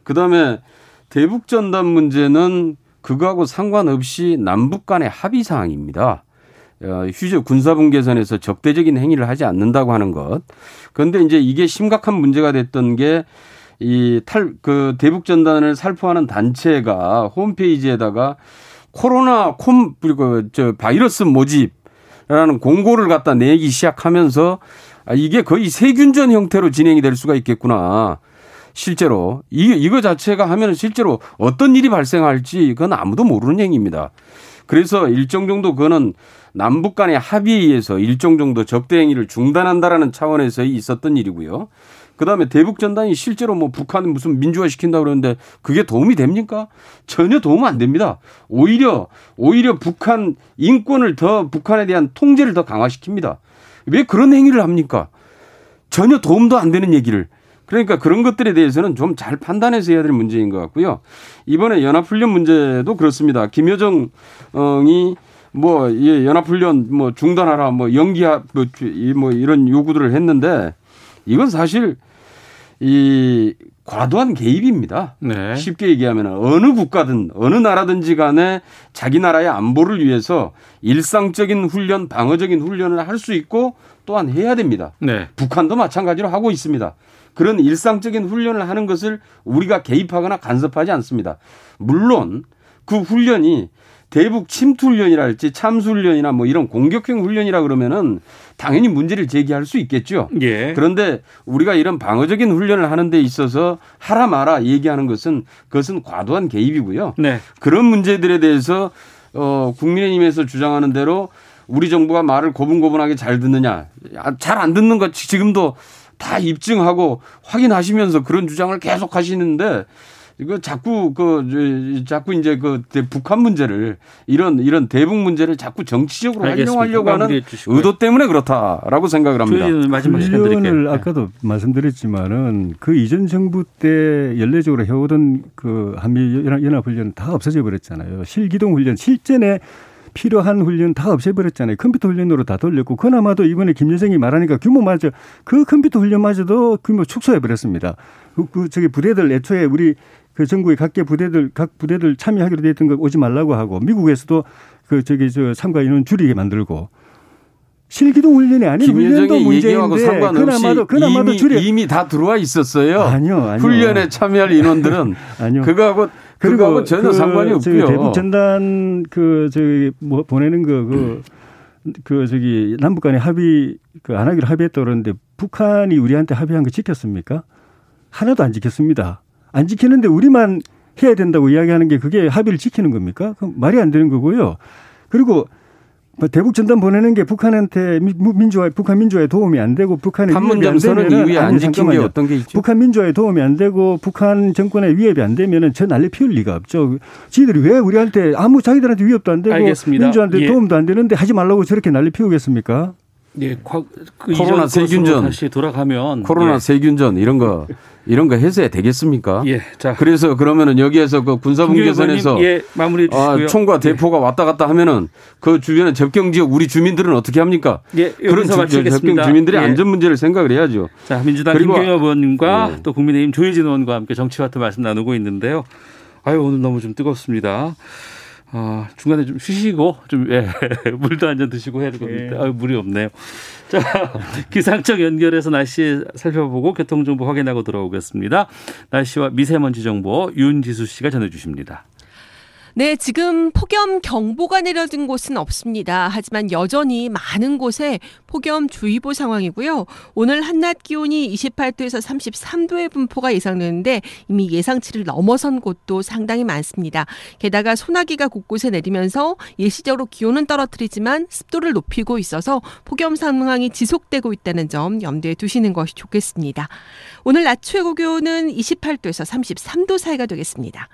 그다음에 대북 전단 문제는 그거하고 상관없이 남북 간의 합의 사항입니다. 어, 휴저 군사분 계선에서 적대적인 행위를 하지 않는다고 하는 것. 그런데 이제 이게 심각한 문제가 됐던 게 이 탈 그 대북 전단을 살포하는 단체가 홈페이지에다가 코로나 콤 그리고 저 바이러스 모집이 라는 공고를 갖다 내기 시작하면서 아 이게 거의 세균전 형태로 진행이 될 수가 있겠구나. 실제로 이 이거 자체가 하면 실제로 어떤 일이 발생할지 그건 아무도 모르는 행위입니다. 그래서 일정 정도 그거는 남북 간의 합의에 의해서 일정 정도 적대 행위를 중단한다라는 차원에서 있었던 일이고요. 그다음에 대북 전단이 실제로 뭐 북한 무슨 민주화 시킨다 그러는데 그게 도움이 됩니까? 전혀 도움 안 됩니다. 오히려 오히려 북한 인권을 더 북한에 대한 통제를 더 강화시킵니다. 왜 그런 행위를 합니까? 전혀 도움도 안 되는 얘기를. 그러니까 그런 것들에 대해서는 좀 잘 판단해서 해야 될 문제인 것 같고요. 이번에 연합훈련 문제도 그렇습니다. 김여정이 뭐 예, 연합훈련 뭐 중단하라 뭐 연기하 뭐, 뭐 이런 요구들을 했는데 이건 사실 이 과도한 개입입니다. 네. 쉽게 얘기하면 어느 국가든 어느 나라든지 간에 자기 나라의 안보를 위해서 일상적인 훈련, 방어적인 훈련을 할 수 있고 또한 해야 됩니다. 네. 북한도 마찬가지로 하고 있습니다. 그런 일상적인 훈련을 하는 것을 우리가 개입하거나 간섭하지 않습니다. 물론 그 훈련이 대북 침투 훈련이랄지 참수 훈련이나 뭐 이런 공격형 훈련이라 그러면은 당연히 문제를 제기할 수 있겠죠. 예. 그런데 우리가 이런 방어적인 훈련을 하는 데 있어서 하라 마라 얘기하는 것은 그것은 과도한 개입이고요. 네. 그런 문제들에 대해서 어 국민의힘에서 주장하는 대로 우리 정부가 말을 고분고분하게 잘 듣느냐. 잘 안 듣는 것 지금도 다 입증하고 확인하시면서 그런 주장을 계속 하시는데 이거 자꾸 그 자꾸 이제 그 북한 문제를 이런 이런 대북 문제를 자꾸 정치적으로 알겠습니다. 활용하려고 하는. 의도 때문에 그렇다라고 생각을 합니다. 마지막. 훈련을 네. 아까도 말씀드렸지만은 그 이전 정부 때 연례적으로 해오던 그 한미 연합- 연합 훈련 다 없어져 버렸잖아요. 실기동 훈련 실전에 필요한 훈련 다 없애버렸잖아요. 컴퓨터 훈련으로 다 돌렸고 그나마도 이번에 김여정이 말하니까 규모마저 그 컴퓨터 훈련마저도 규모 축소해 버렸습니다. 그, 그 저기 부대들 애초에 우리 그 전국의 각계 부대들 각 부대들 참여하기로 돼 있던 거 오지 말라고 하고 미국에서도 그 저기 저 참가 인원 줄이게 만들고 실기동 훈련이 아닌 훈련도 문제인데 상관없이 그나마도 그나마도 이미, 줄여 이미 다 들어와 있었어요. 아니요, 아니요. 훈련에 참여할 인원들은 아니요. 그거하고 그거하고 전혀 그 상관이 없고요. 대북 전단 그 저기 뭐 보내는 거그그 저기 남북 간에 합의 그 안 하기로 합의했다 그러는데 북한이 우리한테 합의한 거 지켰습니까? 하나도 안 지켰습니다. 안 지키는데 우리만 해야 된다고 이야기하는 게 그게 합의를 지키는 겁니까? 그럼 말이 안 되는 거고요. 그리고 뭐 대북 전단 보내는 게 북한한테 미- 민주화 북한 민주화에 도움이 안 되고 북한의 판문 점 선언 되면은 이후에 안 지킨 게. 어떤 게 있죠? 북한 민주화에 도움이 안 되고 북한 정권의 위협이 안 되면은 저 난리 피울 리가 없죠. 지들이 왜 우리한테 아무 자기들한테 위협도 안 되고 알겠습니다. 민주화한테 예. 도움도 안 되는데 하지 말라고 저렇게 난리 피우겠습니까? 예, 과, 그 코로나 세균전. 다시 돌아가면 코로나 예. 세균전 이런 거 이런 거 해소해 되겠습니까? 예, 자 그래서 그러면은 여기에서 그 군사분계선에서 예, 주시고요. 아, 총과 대포가 왔다 갔다 하면은 그 주변에 접경 지역 우리 주민들은 어떻게 합니까? 예, 그런 주-. 접경 주민들의 예. 안전 문제를 생각을 해야죠. 자, 민주당 그리고- 김경엽 의원님과 네. 또 국민의힘 조혜진 의원과 함께 정치와트 말씀 나누고 있는데요. 아유, 오늘 너무 좀 뜨겁습니다. 아, 중간에 좀 쉬시고 좀 예, 물도 한 잔 드시고 해야 될 겁니다. 아유, 물이 없네요. 자, 기상청 연결해서 날씨 살펴보고 교통 정보 확인하고 들어오겠습니다. 날씨와 미세먼지 정보 윤지수 씨가 전해 주십니다. 네, 지금 폭염 경보가 내려진 곳은 없습니다. 하지만 여전히 많은 곳에 폭염 주의보 상황이고요. 오늘 한낮 기온이 28도에서 33도의 분포가 예상되는데 이미 예상치를 넘어선 곳도 상당히 많습니다. 게다가 소나기가 곳곳에 내리면서 일시적으로 기온은 떨어뜨리지만 습도를 높이고 있어서 폭염 상황이 지속되고 있다는 점 염두에 두시는 것이 좋겠습니다. 오늘 낮 최고 기온은 28도에서 33도 사이가 되겠습니다.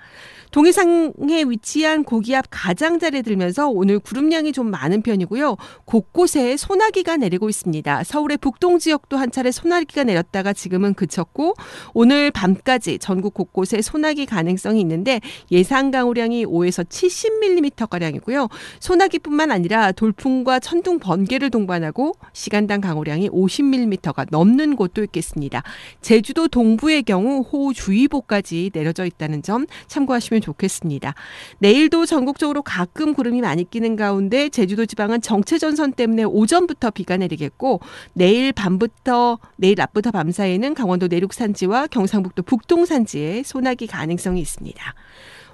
동해상에 위치한 고기압 가장자리에 들면서 오늘 구름량이 좀 많은 편이고요. 곳곳에 소나기가 내리고 있습니다. 서울의 북동 지역도 한 차례 소나기가 내렸다가 지금은 그쳤고 오늘 밤까지 전국 곳곳에 소나기 가능성이 있는데 예상 강우량이 5에서 70mm 가량이고요. 소나기뿐만 아니라 돌풍과 천둥 번개를 동반하고 시간당 강우량이 50mm가 넘는 곳도 있겠습니다. 제주도 동부의 경우 호우주의보까지 내려져 있다는 점 참고하시면 좋겠습니다. 내일도 전국적으로 가끔 구름이 많이 끼는 가운데 제주도 지방은 정체 전선 때문에 오전부터 비가 내리겠고 내일 밤부터 내일 낮부터 밤 사이에는 강원도 내륙 산지와 경상북도 북동 산지에 소나기 가능성이 있습니다.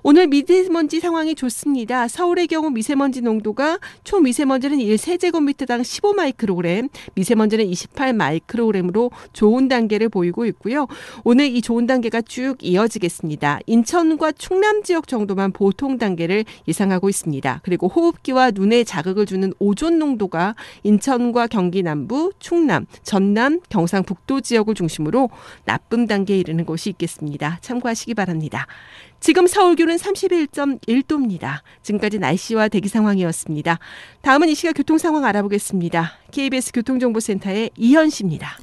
오늘 미세먼지 상황이 좋습니다. 서울의 경우 미세먼지 농도가 초미세먼지는 1세제곱미터당 15마이크로그램, 미세먼지는 28마이크로그램으로 좋은 단계를 보이고 있고요. 오늘 이 좋은 단계가 쭉 이어지겠습니다. 인천과 충남 지역 정도만 보통 단계를 예상하고 있습니다. 그리고 호흡기와 눈에 자극을 주는 오존 농도가 인천과 경기 남부, 충남, 전남, 경상북도 지역을 중심으로 나쁨 단계에 이르는 곳이 있겠습니다. 참고하시기 바랍니다. 지금 서울 기온은 31.1도입니다. 지금까지 날씨와 대기 상황이었습니다. 다음은 이 시각 교통 상황 알아보겠습니다. KBS 교통정보센터의 이현 씨입니다.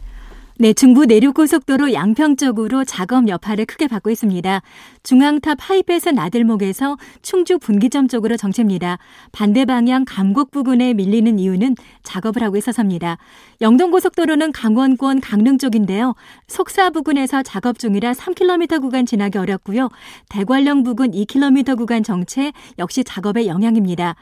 네, 중부 내륙고속도로 양평 쪽으로 작업 여파를 크게 받고 있습니다. 중앙탑 하이패스 나들목에서 충주 분기점 쪽으로 정체입니다. 반대 방향 감곡 부근에 밀리는 이유는 작업을 하고 있어서입니다. 영동고속도로는 강원권 강릉 쪽인데요. 속사 부근에서 작업 중이라 3km 구간 지나기 어렵고요. 대관령 부근 2km 구간 정체 역시 작업의 영향입니다.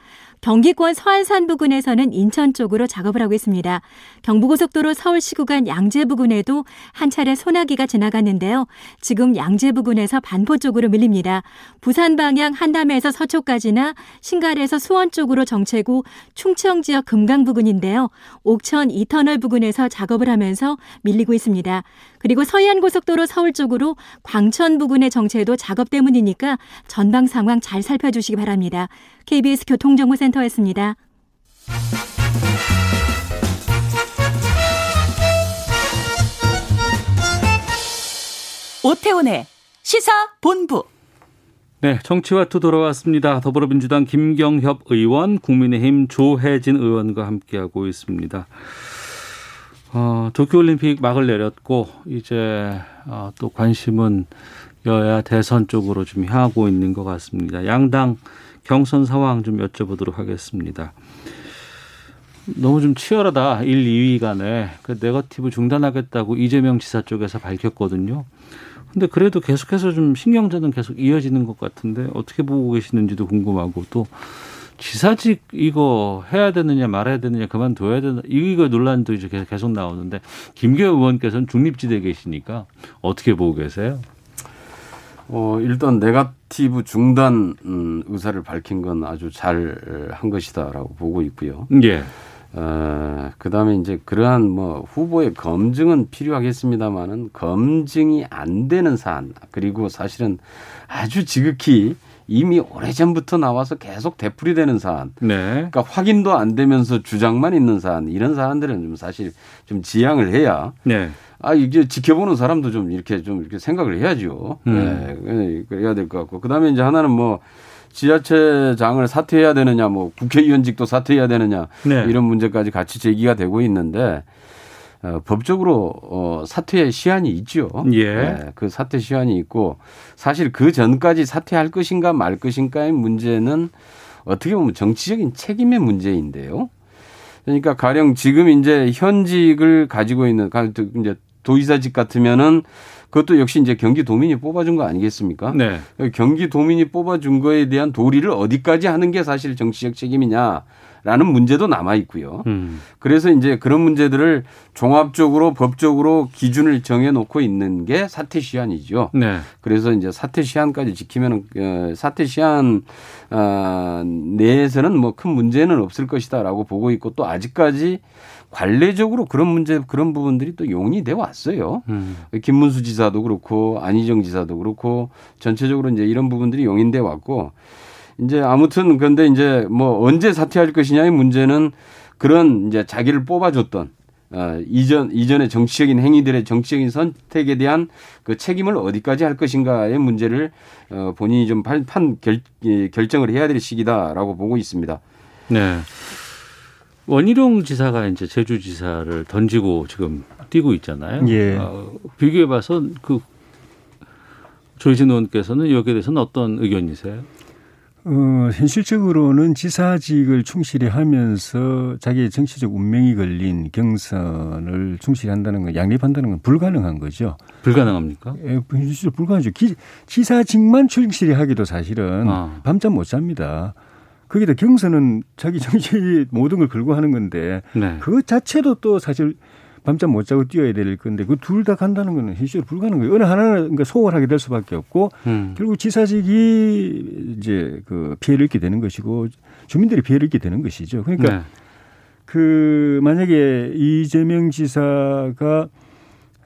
경기권 서안산 부근에서는 인천 쪽으로 작업을 하고 있습니다. 경부고속도로 서울시 구간 양재 부근에도 한 차례 소나기가 지나갔는데요. 지금 양재 부근에서 반포 쪽으로 밀립니다. 부산 방향 한남에서 서초까지나 신갈에서 수원 쪽으로 정체고 충청 지역 금강 부근인데요. 옥천 이터널 부근에서 작업을 하면서 밀리고 있습니다. 그리고 서해안 고속도로 서울 쪽으로 광천 부근의 정체도 작업 때문이니까 전방 상황 잘 살펴주시기 바랍니다. KBS 교통정보센터였습니다. 오태훈의 시사 본부. 네, 정치와투 돌아왔습니다. 더불어민주당 김경협 의원, 국민의힘 조혜진 의원과 함께하고 있습니다. 어, 도쿄올림픽 막을 내렸고 이제 어, 또 관심은 여야 대선 쪽으로 좀 향하고 있는 것 같습니다. 양당 경선 상황 좀 여쭤보도록 하겠습니다. 너무 좀 치열하다. 1, 2위 간에 그 네거티브 중단하겠다고 이재명 지사 쪽에서 밝혔거든요. 근데 그래도 계속해서 좀 신경전은 계속 이어지는 것 같은데 어떻게 보고 계시는지도 궁금하고 또 지사직 이거 해야 되느냐 말아야 되느냐 그만둬야 되나 이거 논란도 이제 계속 나오는데 김기현 의원께서는 중립지대에 계시니까 어떻게 보고 계세요? 어, 일단 네가티브 중단 음, 의사를 밝힌 건 아주 잘 한 것이다라고 보고 있고요. 예. 어, 그다음에 이제 그러한 뭐 후보의 검증은 필요하겠습니다만은 검증이 안 되는 사안 그리고 사실은 아주 지극히 이미 오래전부터 나와서 계속 되풀이 되는 사안. 네. 그러니까 확인도 안 되면서 주장만 있는 사안 이런 사안들은 좀 사실 좀 지양을 해야 네. 아 이게 지켜보는 사람도 좀 이렇게 좀 이렇게 생각을 해야죠. 음. 네, 그래야 될 것 같고 그다음에 이제 하나는 뭐 지자체장을 사퇴해야 되느냐, 뭐 국회의원직도 사퇴해야 되느냐 네. 이런 문제까지 같이 제기가 되고 있는데 어, 법적으로 어, 사퇴 시한이 있죠. 예. 네, 그 사퇴 시한이 있고 사실 그 전까지 사퇴할 것인가 말 것인가의 문제는 어떻게 보면 정치적인 책임의 문제인데요. 그러니까 가령 지금 이제 현직을 가지고 있는 가- 이제 도의사직 같으면은 그것도 역시 이제 경기도민이 뽑아준 거 아니겠습니까? 네. 경기도민이 뽑아준 거에 대한 도리를 어디까지 하는 게 사실 정치적 책임이냐 라는 문제도 남아 있고요. 음. 그래서 이제 그런 문제들을 종합적으로 법적으로 기준을 정해 놓고 있는 게 사퇴 시한이죠. 네. 그래서 이제 사퇴 시한까지 지키면 어, 사퇴 시한 어, 내에서는 뭐 큰 문제는 없을 것이다라고 보고 있고 또 아직까지 관례적으로 그런 문제 그런 부분들이 또 용인이 돼 왔어요. 음. 김문수 지사도 그렇고 안희정 지사도 그렇고 전체적으로 이제 이런 부분들이 용인돼 왔고 이제 아무튼 그런데 이제 뭐 언제 사퇴할 것이냐의 문제는 그런 이제 자기를 뽑아줬던 어, 이전 이전의 정치적인 행위들의 정치적인 선택에 대한 그 책임을 어디까지 할 것인가의 문제를 어, 본인이 좀 판, 판 결, 예, 결정을 해야 될 시기다라고 보고 있습니다. 네. 원희룡 지사가 이제 제주 지사를 던지고 지금 뛰고 있잖아요. 예. 어, 비교해봐서 그 조희진 의원께서는 여기에 대해서는 어떤 의견이세요? 어, 현실적으로는 지사직을 충실히 하면서 자기의 정치적 운명이 걸린 경선을 충실히 한다는 건 양립한다는 건 불가능한 거죠. 불가능합니까? 예, 현실적으로 불가능하죠. 기, 지사직만 충실히 하기도 사실은 아. 밤잠 못 잡니다. 거기다 경선은 자기 정치 모든 걸 걸고 하는 건데 네. 그 자체도 또 사실 밤잠 못 자고 뛰어야 될 건데 그 둘 다 간다는 거는 현실적으로 불가능해요. 어느 하나는 그러니까 소홀하게 될 수밖에 없고 음. 결국 지사직이 이제 그 피해를 입게 되는 것이고 주민들이 피해를 입게 되는 것이죠. 그러니까 네. 그 만약에 이재명 지사가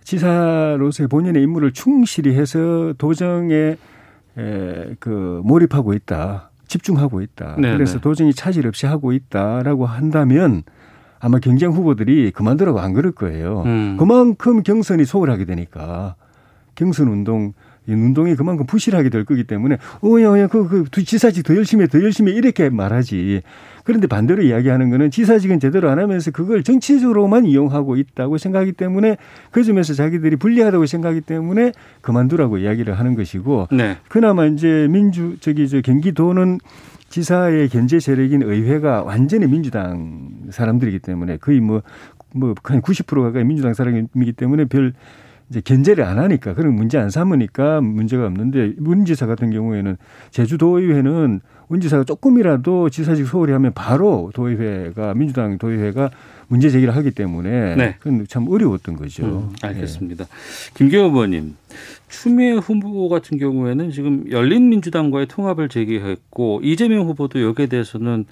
지사로서의 본인의 임무를 충실히 해서 도정에 에, 그 몰입하고 있다, 집중하고 있다. 네, 그래서 네. 도정이 차질 없이 하고 있다라고 한다면 아마 경쟁 후보들이 그만두라고 안 그럴 거예요. 음. 그만큼 경선이 소홀하게 되니까 경선 운동 이 운동이 그만큼 부실하게 될 거기 때문에 어야 어야 그그 지사직 더 열심히 해, 더 열심히 해 이렇게 말하지. 그런데 반대로 이야기하는 거는 지사직은 제대로 안 하면서 그걸 정치적으로만 이용하고 있다고 생각하기 때문에 그 점에서 자기들이 불리하다고 생각하기 때문에 그만두라고 이야기를 하는 것이고 네. 그나마 이제 민주 저기 저 경기도는 지사의 견제 세력인 의회가 완전히 민주당 사람들이기 때문에 거의 뭐 뭐 한 90% 가까이 민주당 사람이기 때문에 별 이제 견제를 안 하니까 그런 문제 안 삼으니까 문제가 없는데 문 지사 같은 경우에는 제주도의회는 문 지사가 조금이라도 지사직 소홀히 하면 바로 도의회가 민주당 도의회가 문제 제기를 하기 때문에 네. 그건 참 어려웠던 거죠. 음, 알겠습니다. 김경호 의원님, 추미애 후보 같은 경우에는 지금 열린민주당과의 통합을 제기했고 이재명 후보도 여기에 대해서는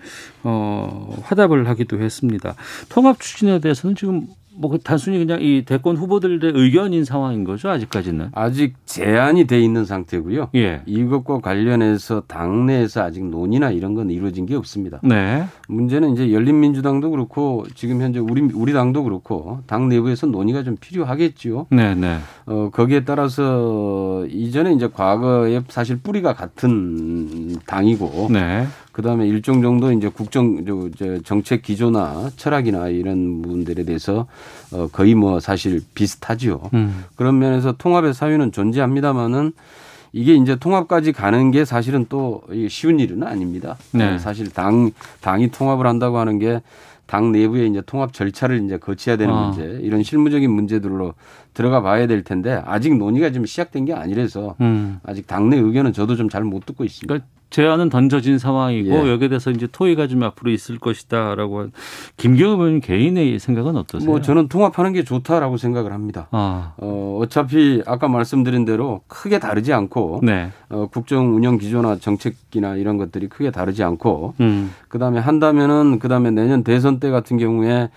어, 화답을 하기도 했습니다. 통합 추진에 대해서는 지금 뭐 단순히 그냥 이 대권 후보들의 의견인 상황인 거죠 아직까지는. 아직 제한이 돼 있는 상태고요. 예. 이것과 관련해서 당내에서 아직 논의나 이런 건 이루어진 게 없습니다. 네. 문제는 이제 열린민주당도 그렇고 지금 현재 우리 우리 당도 그렇고 당 내부에서 논의가 좀 필요하겠지요. 네, 네. 어 거기에 따라서 이전에 이제 과거에 사실 뿌리가 같은 당이고 네. 그다음에 일정 정도 이제 국정 저, 저 정책 기조나 철학이나 이런 부분들에 대해서 어 거의 뭐 사실 비슷하지요. 음. 그런 면에서 통합의 사유는 존재합니다만은 이게 이제 통합까지 가는 게 사실은 또 쉬운 일은 아닙니다. 네. 사실 당 당이 통합을 한다고 하는 게 당 내부에 이제 통합 절차를 이제 거쳐야 되는 아. 문제 이런 실무적인 문제들로 들어가 봐야 될 텐데 아직 논의가 좀 시작된 게 아니라서 음. 아직 당내 의견은 저도 좀 잘 못 듣고 있습니다. 그러니까 제안은 던져진 상황이고 예. 여기에 대해서 이제 토의가 좀 앞으로 있을 것이다라고 한 김경호 의원 개인의 생각은 어떠세요? 뭐 저는 통합하는 게 좋다라고 생각을 합니다. 아, 어, 어차피 아까 말씀드린 대로 크게 다르지 않고 네. 어, 국정 운영 기조나 정책이나 이런 것들이 크게 다르지 않고 음. 그다음에 한다면은 그다음에 내년 대선 때 같은 경우에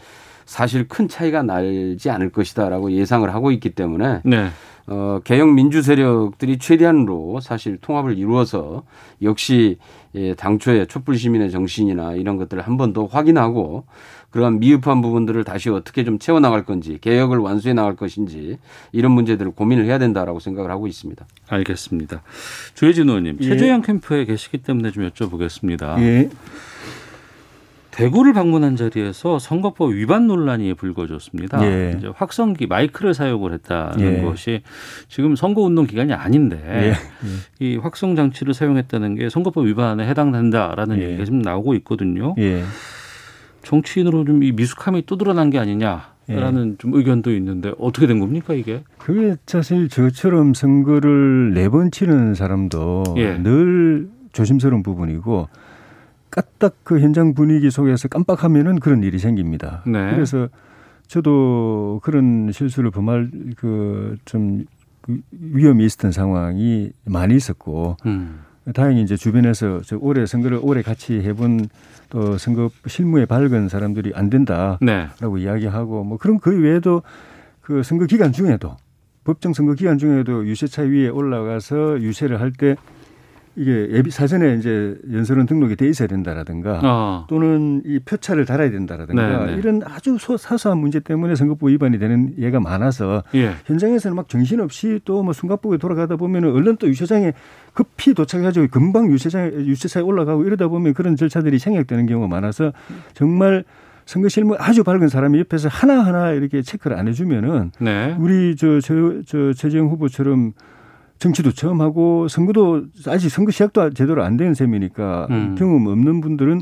사실 큰 차이가 날지 않을 것이다라고 예상을 하고 있기 때문에 네. 어, 개혁 민주 세력들이 최대한으로 사실 통합을 이루어서 역시 예, 당초의 촛불 시민의 정신이나 이런 것들을 한 번 더 확인하고 그러한 미흡한 부분들을 다시 어떻게 좀 채워 나갈 건지 개혁을 완수해 나갈 것인지 이런 문제들을 고민을 해야 된다라고 생각을 하고 있습니다. 알겠습니다. 조혜진 의원님, 예. 최재형 캠프에 계시기 때문에 좀 여쭤보겠습니다. 예. 대구를 방문한 자리에서 선거법 위반 논란이 불거졌습니다. 예. 이제 확성기 마이크를 사용을 했다는 예. 것이 지금 선거 운동 기간이 아닌데 예. 이 확성 장치를 사용했다는 게 선거법 위반에 해당된다라는 예. 얘기가 지금 나오고 있거든요. 예. 정치인으로 좀 이 미숙함이 또 드러난 게 아니냐 라는 좀 의견도 있는데 어떻게 된 겁니까 이게? 그게 사실 저처럼 선거를 네 번 치는 사람도 예. 늘 조심스러운 부분이고 까딱 그 현장 분위기 속에서 깜빡하면은 그런 일이 생깁니다. 네. 그래서 저도 그런 실수를 범할 그좀 위험이 있었던 상황이 많이 있었고 음. 다행히 이제 주변에서 저 올해 선거를 오래 같이 해본 또 선거 실무에 밝은 사람들이 안 된다라고 네. 이야기하고 뭐 그런 그 외에도 그 선거 기간 중에도 법정 선거 기간 중에도 유세차 위에 올라가서 유세를 할때 이게 예비 사전에 이제 연설은 등록이 돼 있어야 된다라든가 아. 또는 이 표차를 달아야 된다라든가 네, 네. 이런 아주 소- 사소한 문제 때문에 선거법 위반이 되는 예가 많아서 예. 현장에서는 막 정신없이 또 뭐 숨가쁘게 돌아가다 보면은 얼른 또 유세장에 급히 도착해가지고 금방 유세장에 유세차에 올라가고 이러다 보면 그런 절차들이 생략되는 경우가 많아서 정말 선거 실무 아주 밝은 사람이 옆에서 하나하나 이렇게 체크를 안 해주면은 네. 우리 저, 저, 저 최재형 후보처럼 정치도 처음 하고 선거도 아직 선거 시작도 제대로 안 된 셈이니까 음. 경험 없는 분들은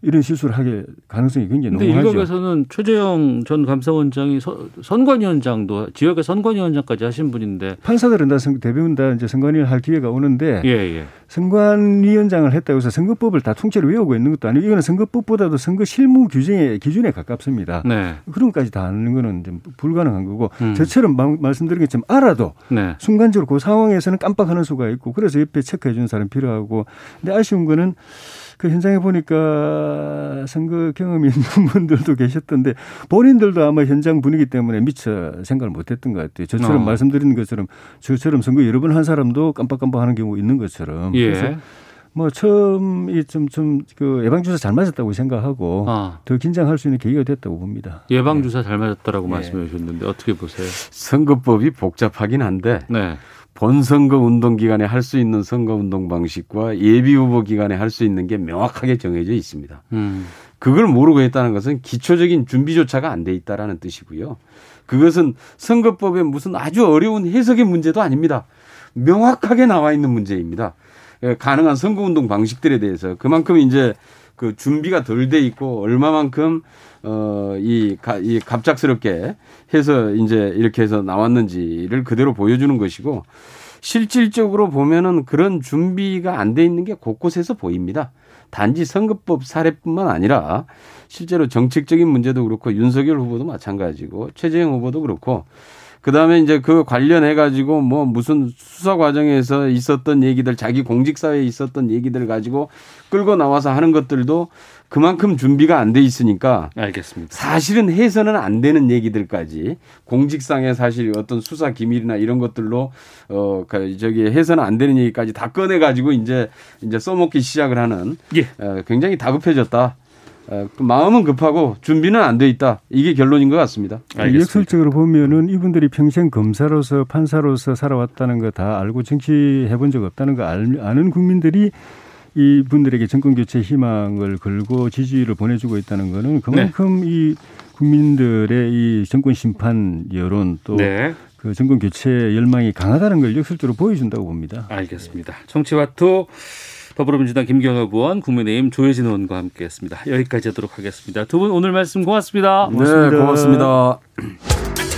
이런 실수를 하게 가능성이 굉장히 근데 농후하죠. 일각에서는 최재형 전 감사원장이 서- 선관위원장도 지역의 선관위원장까지 하신 분인데 판사들은 다 선- 대부분 다 이제 선관위를 할 기회가 오는데 예, 예. 선관위원장을 했다고 해서 선거법을 다 통째로 외우고 있는 것도 아니고 이거는 선거법보다도 선거 실무 규정의 기준에 가깝습니다. 네. 그런 것까지 다 아는 거는 좀 불가능한 거고 음. 저처럼 마- 말씀드린 것처럼 알아도 네. 순간적으로 그 상황에서는 깜빡하는 수가 있고 그래서 옆에 체크해 주는 사람이 필요하고 근데 아쉬운 거는 그 현장에 보니까 선거 경험이 있는 분들도 계셨던데 본인들도 아마 현장 분위기 때문에 미처 생각을 못 했던 것 같아요. 저처럼 어. 말씀드린 것처럼 저처럼 선거 여러 번 한 사람도 깜빡깜빡하는 경우 있는 것처럼 그래서 예. 뭐 처음 이좀좀그 예방 주사 잘 맞았다고 생각하고 아, 더 긴장할 수 있는 계기가 됐다고 봅니다. 예방 주사 잘 맞았다라고 예. 말씀해 주셨는데 어떻게 보세요? 선거법이 복잡하긴 한데 네. 본선거 운동 기간에 할 수 있는 선거 운동 방식과 예비 후보 기간에 할 수 있는 게 명확하게 정해져 있습니다. 음. 그걸 모르고 했다는 것은 기초적인 준비조차가 안 돼 있다라는 뜻이고요. 그것은 선거법의 무슨 아주 어려운 해석의 문제도 아닙니다. 명확하게 나와 있는 문제입니다. 예, 가능한 선거 운동 방식들에 대해서 그만큼 이제 그 준비가 덜 돼 있고 얼마만큼 어이 이 갑작스럽게 해서 이제 이렇게 해서 나왔는지를 그대로 보여주는 것이고 실질적으로 보면은 그런 준비가 안 돼 있는 게 곳곳에서 보입니다. 단지 선거법 사례뿐만 아니라 실제로 정책적인 문제도 그렇고 윤석열 후보도 마찬가지고 최재형 후보도 그렇고 그다음에 이제 그 관련해 가지고 뭐 무슨 수사 과정에서 있었던 얘기들 자기 공직 사회에 있었던 얘기들 가지고 끌고 나와서 하는 것들도 그만큼 준비가 안 돼 있으니까 알겠습니다. 사실은 해서는 안 되는 얘기들까지 공직상의 사실 어떤 수사 기밀이나 이런 것들로 어그 저기 해서는 안 되는 얘기까지 다 꺼내 가지고 이제 이제 써먹기 시작을 하는 예. 어, 굉장히 다급해졌다. 어, 그 마음은 급하고 준비는 안 돼 있다. 이게 결론인 것 같습니다. 역설적으로 보면은 이분들이 평생 검사로서 판사로서 살아왔다는 거 다 알고 정치해 본 적 없다는 거 알, 아는 국민들이 이분들에게 정권 교체 희망을 걸고 지지를 보내주고 있다는 거는 그만큼 이 국민들의 이 정권 심판 여론 또 네. 그 정권 교체 열망이 강하다는 걸 역설적으로 보여준다고 봅니다. 알겠습니다. 정치와투 더불어민주당 김경엽 의원, 국민의힘 조혜진 의원과 함께했습니다. 여기까지 하도록 하겠습니다. 두 분 오늘 말씀 고맙습니다. 네, 고맙습니다.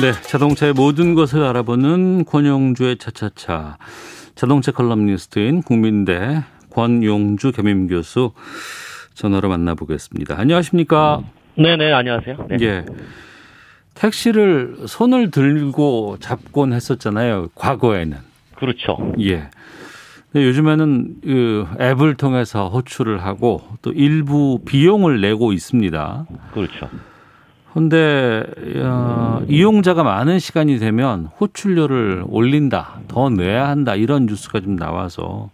네, 자동차의 모든 것을 알아보는 권용주의 차차차. 자동차 컬럼니스트인 국민대 권용주 겸임 교수 전화로 만나보겠습니다. 안녕하십니까? 네 네, 안녕하세요. 네. 예. 택시를 손을 들고 잡곤 했었잖아요. 과거에는. 그렇죠. 예. 요즘에는 그 앱을 통해서 호출을 하고 또 일부 비용을 내고 있습니다. 그렇죠. 근데 어, 이용자가 많은 시간이 되면 호출료를 올린다, 더 내야 한다 이런 뉴스가 좀 나와서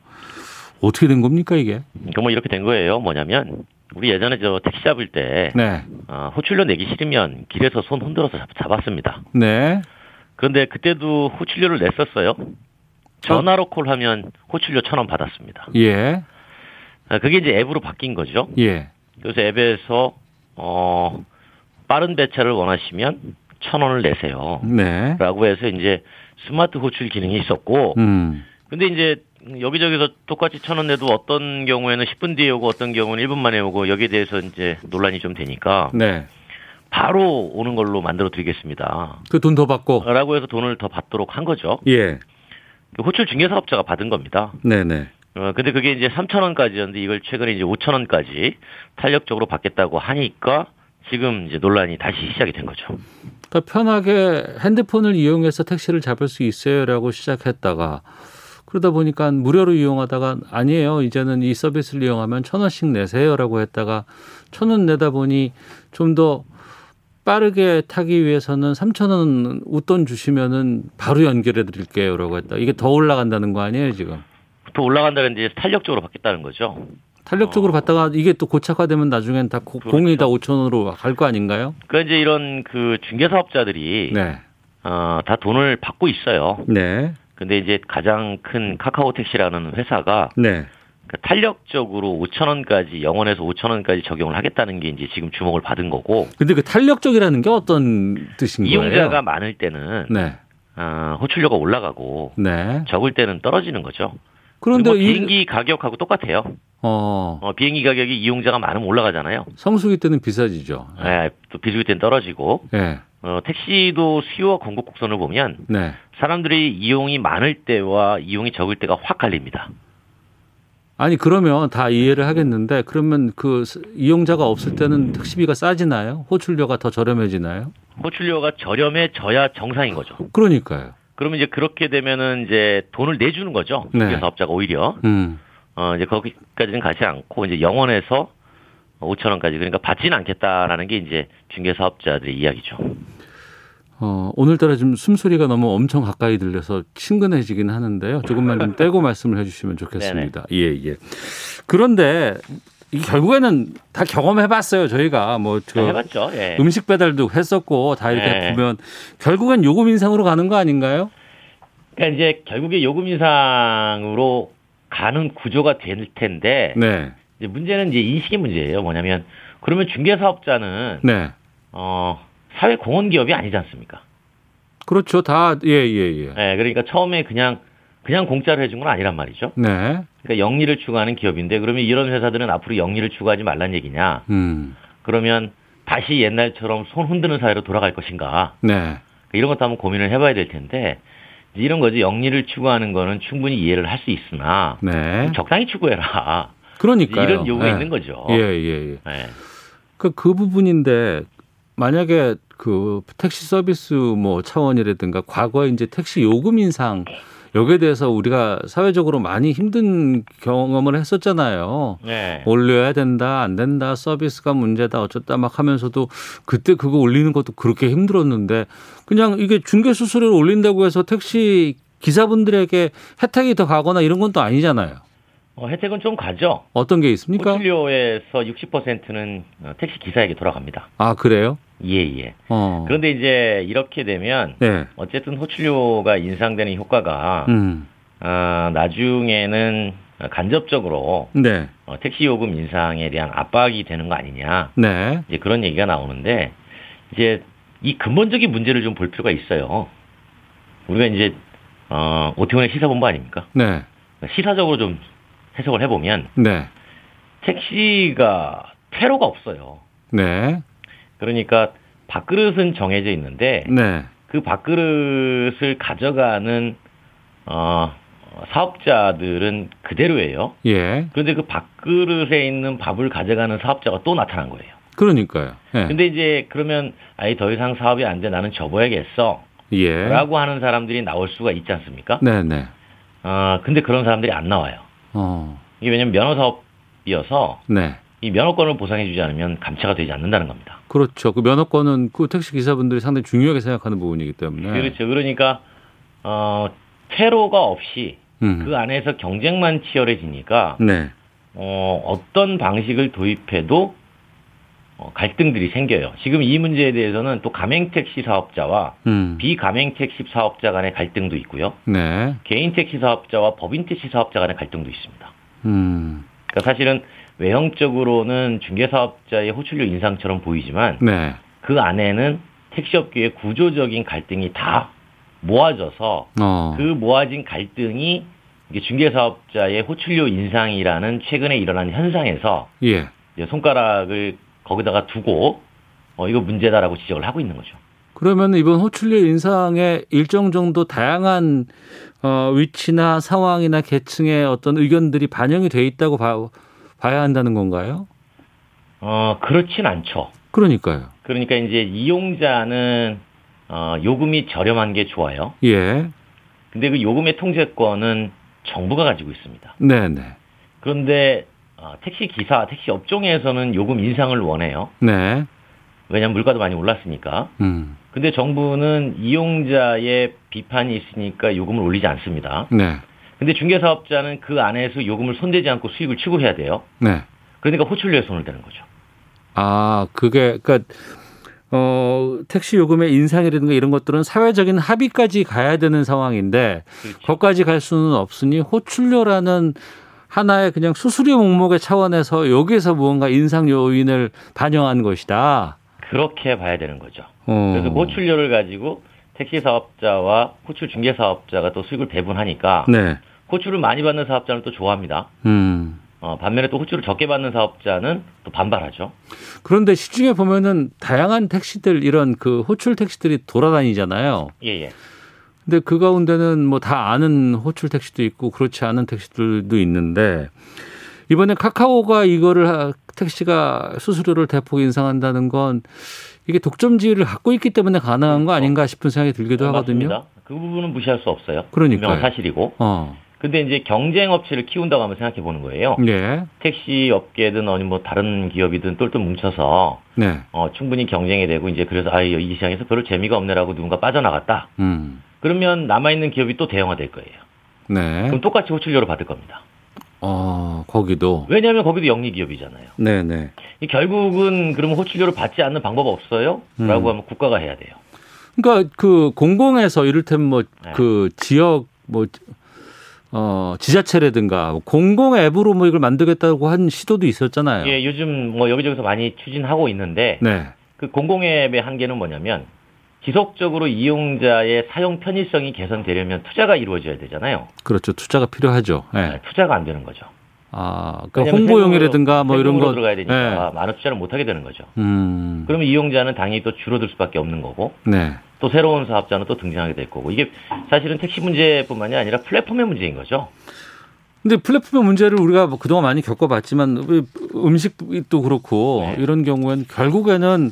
어떻게 된 겁니까 이게? 그뭐 이렇게 된 거예요. 뭐냐면 우리 예전에 저 택시 잡을 때 네, 어, 호출료 내기 싫으면 길에서 손 흔들어서 잡, 잡았습니다. 네, 그런데 그때도 호출료를 냈었어요. 전화로 콜하면 호출료 천 원 받았습니다. 예, 아, 그게 이제 앱으로 바뀐 거죠. 예, 그래서 앱에서 어 빠른 배차를 원하시면 천 원을 내세요. 네, 라고 해서 이제 스마트 호출 기능이 있었고 음, 근데 이제 여기저기서 똑같이 천 원 내도 어떤 경우에는 10분 뒤에 오고 어떤 경우는 1분 만에 오고 여기에 대해서 이제 논란이 좀 되니까 네. 바로 오는 걸로 만들어 드리겠습니다. 그 돈 더 받고, 라고 해서 돈을 더 받도록 한 거죠. 예, 그 호출 중개 사업자가 받은 겁니다. 네, 네. 어, 근데 그게 이제 3천 원까지였는데 이걸 최근에 이제 5천 원까지 탄력적으로 받겠다고 하니까 지금 이제 논란이 다시 시작이 된 거죠. 더 편하게 핸드폰을 이용해서 택시를 잡을 수 있어요라고 시작했다가 그러다 보니까 무료로 이용하다가 아니에요. 이제는 이 서비스를 이용하면 천 원씩 내세요라고 했다가 천 원 내다 보니 좀 더 빠르게 타기 위해서는 삼천 원 웃돈 주시면은 바로 연결해 드릴게요라고 했다. 이게 더 올라간다는 거 아니에요, 지금? 더 올라간다는 이제 탄력적으로 받겠다는 거죠. 탄력적으로 받다가 이게 또 고착화되면 나중엔 다 고- 공이 다 5천 원으로 갈 거 아닌가요? 그러니까 이제 이런 그 중개 사업자들이 네. 어, 다 돈을 받고 있어요. 네. 근데 이제 가장 큰 카카오 택시라는 회사가 네. 그 탄력적으로 5천 원까지 영원에서 5천 원까지 적용을 하겠다는 게 이제 지금 주목을 받은 거고 근데 그 탄력적이라는 게 어떤 뜻인 거예요? 이용자가 많을 때는 네. 어, 호출료가 올라가고 네. 적을 때는 떨어지는 거죠. 그런데 뭐 이- 비행기 가격하고 똑같아요. 어, 어, 비행기 가격이 이용자가 많으면 올라가잖아요. 성수기 때는 비싸지죠. 예, 또 비수기 때는 떨어지고 예. 어, 택시도 수요와 공급 곡선을 보면 네. 사람들이 이용이 많을 때와 이용이 적을 때가 확 갈립니다. 아니 그러면 다 이해를 하겠는데 그러면 그 스- 이용자가 없을 때는 택시비가 싸지나요? 호출료가 더 저렴해지나요? 호출료가 저렴해져야 정상인 거죠. 그러니까요. 그러면 이제 그렇게 되면은 이제 돈을 내주는 거죠. 네. 중개 사업자가 오히려 음. 어 이제 거기까지는 가지 않고 이제 영원에서 5천 원까지 그러니까 받지는 않겠다라는 게 이제 중개 사업자들의 이야기죠. 어, 오늘따라 좀 숨소리가 너무 엄청 가까이 들려서 친근해지긴 하는데요. 조금만 좀 떼고 말씀을 해주시면 좋겠습니다. 예, 예. 그런데 이 결국에는 다 경험해봤어요. 저희가 뭐저 네, 해봤죠. 예. 음식 배달도 했었고 다 이렇게 네. 보면 결국엔 요금 인상으로 가는 거 아닌가요? 그러니까 이제 결국에 요금 인상으로 가는 구조가 될 텐데 네, 이제 문제는 이제 인식의 문제예요. 뭐냐면 그러면 중개 사업자는 네, 어, 사회 공헌 기업이 아니지 않습니까? 그렇죠. 다, 예, 예, 예. 네, 그러니까 처음에 그냥, 그냥 공짜로 해준 건 아니란 말이죠. 네. 그러니까 영리를 추구하는 기업인데 그러면 이런 회사들은 앞으로 영리를 추구하지 말란 얘기냐? 음. 그러면 다시 옛날처럼 손 흔드는 사회로 돌아갈 것인가? 네. 이런 것도 한번 고민을 해봐야 될 텐데 이런 거지 영리를 추구하는 거는 충분히 이해를 할 수 있으나 네. 적당히 추구해라. 그러니까요. 이런 요구가 예. 있는 거죠. 예, 예, 예. 네. 그, 그 부분인데 만약에 그 택시 서비스 뭐 차원이라든가 과거에 이제 택시 요금 인상 여기에 대해서 우리가 사회적으로 많이 힘든 경험을 했었잖아요. 네. 올려야 된다, 안 된다, 서비스가 문제다, 어쩌다 막 하면서도 그때 그거 올리는 것도 그렇게 힘들었는데 그냥 이게 중개 수수료를 올린다고 해서 택시 기사분들에게 혜택이 더 가거나 이런 건 또 아니잖아요. 어, 혜택은 좀 가죠. 어떤 게 있습니까? 호출료에서 60%는 어, 택시 기사에게 돌아갑니다. 아, 그래요? 예, 예. 어. 그런데 이제 이렇게 되면 네. 어쨌든 호출료가 인상되는 효과가 음. 아, 나중에는 간접적으로 네. 어, 택시 요금 인상에 대한 압박이 되는 거 아니냐. 네. 이제 그런 얘기가 나오는데 이제 이 근본적인 문제를 좀 볼 필요가 있어요. 우리가 이제 어, 오태훈의 시사본부 아닙니까? 네. 시사적으로 좀 해석을 해보면 네. 택시가 테러가 없어요. 네. 그러니까 밥그릇은 정해져 있는데 네. 그 밥그릇을 가져가는 어, 사업자들은 그대로예요. 예. 그런데 그 밥그릇에 있는 밥을 가져가는 사업자가 또 나타난 거예요. 그러니까요. 예. 근데 이제 그러면 아예 더 이상 사업이 안 돼 나는 접어야겠어. 예. 라고 하는 사람들이 나올 수가 있지 않습니까? 네, 네. 어, 근데 그런 사람들이 안 나와요. 어. 이게 왜냐면 면허 사업이어서 네. 이 면허권을 보상해 주지 않으면 감차가 되지 않는다는 겁니다. 그렇죠. 그 면허권은 그 택시 기사분들이 상당히 중요하게 생각하는 부분이기 때문에. 그렇죠. 그러니까 어, 테러가 없이 음. 그 안에서 경쟁만 치열해지니까 네. 어, 어떤 방식을 도입해도 어, 갈등들이 생겨요. 지금 이 문제에 대해서는 또 가맹 택시 사업자와 음. 비가맹 택시 사업자 간의 갈등도 있고요. 네. 개인 택시 사업자와 법인 택시 사업자 간의 갈등도 있습니다. 음. 그러니까 사실은 외형적으로는 중개사업자의 호출료 인상처럼 보이지만 네. 그 안에는 택시업계의 구조적인 갈등이 다 모아져서 어. 그 모아진 갈등이 이게 중개사업자의 호출료 인상이라는 최근에 일어난 현상에서 예. 손가락을 거기다가 두고 어 이거 문제다라고 지적을 하고 있는 거죠. 그러면 이번 호출료 인상에 일정 정도 다양한 어, 위치나 상황이나 계층의 어떤 의견들이 반영이 돼 있다고 봐, 봐야 한다는 건가요? 어 그렇진 않죠. 그러니까요. 그러니까 이제 이용자는 어 요금이 저렴한 게 좋아요. 예. 근데 그 요금의 통제권은 정부가 가지고 있습니다. 네, 네. 그런데 어, 택시 기사, 택시 업종에서는 요금 인상을 원해요. 네. 왜냐하면 물가도 많이 올랐으니까. 음. 근데 정부는 이용자의 비판이 있으니까 요금을 올리지 않습니다. 네. 근데 중개사업자는 그 안에서 요금을 손대지 않고 수익을 추구해야 돼요. 네. 그러니까 호출료에 손을 대는 거죠. 아, 그게 그러니까 어, 택시 요금의 인상이라든가 이런 것들은 사회적인 합의까지 가야 되는 상황인데 그렇죠. 거기까지 갈 수는 없으니 호출료라는 하나의 그냥 수수료 목목의 차원에서 여기에서 무언가 인상 요인을 반영한 것이다. 그렇게 봐야 되는 거죠. 어. 그래서 그 호출료를 가지고 택시 사업자와 호출 중개 사업자가 또 수익을 배분하니까 네. 호출을 많이 받는 사업자는 또 좋아합니다. 음. 어, 반면에 또 호출을 적게 받는 사업자는 또 반발하죠. 그런데 시중에 보면은 다양한 택시들 이런 그 호출 택시들이 돌아다니잖아요. 예, 예. 근데 그 가운데는 뭐 다 아는 호출 택시도 있고 그렇지 않은 택시들도 있는데 이번에 카카오가 이거를 하- 택시가 수수료를 대폭 인상한다는 건 이게 독점 지위를 갖고 있기 때문에 가능한 거 아닌가 싶은 생각이 들기도 하거든요. 맞습니다. 그 부분은 무시할 수 없어요. 그러니까요. 분명한 사실이고. 어. 근데 이제 경쟁 업체를 키운다고 한번 생각해 보는 거예요. 예. 택시 업계든 아니 뭐 다른 기업이든 똘똘 뭉쳐서 네. 어, 충분히 경쟁이 되고 이제 그래서 아, 이 시장에서 별로 재미가 없네라고 누군가 빠져나갔다. 음. 그러면 남아 있는 기업이 또 대형화될 거예요. 네. 그럼 똑같이 호출료를 받을 겁니다. 어, 거기도. 왜냐하면 거기도 영리 기업이잖아요. 네, 네. 이 결국은 그러면 호출료를 받지 않는 방법 없어요? 음. 라고 하면 국가가 해야 돼요. 그러니까 그 공공에서 이를테면 뭐 네. 그 지역 뭐 어, 지자체라든가 뭐 공공 앱으로 뭐 이걸 만들겠다고 한 시도도 있었잖아요. 예, 요즘 뭐 여기저기서 많이 추진하고 있는데 네. 그그 공공 앱의 한계는 뭐냐면 지속적으로 이용자의 사용 편의성이 개선되려면 투자가 이루어져야 되잖아요. 그렇죠. 투자가 필요하죠. 예. 네, 투자가 안 되는 거죠. 아, 그러니까 홍보용이라든가 뭐 이런 거. 들어가야 되니까 예. 많은 투자를 못 하게 되는 거죠. 음. 그러면 이용자는 당연히 또 줄어들 수밖에 없는 거고 네. 또 새로운 사업자는 또 등장하게 될 거고 이게 사실은 택시 문제뿐만이 아니라 플랫폼의 문제인 거죠. 근데 플랫폼의 문제를 우리가 뭐 그동안 많이 겪어봤지만 음식도 그렇고 네. 이런 경우에는 결국에는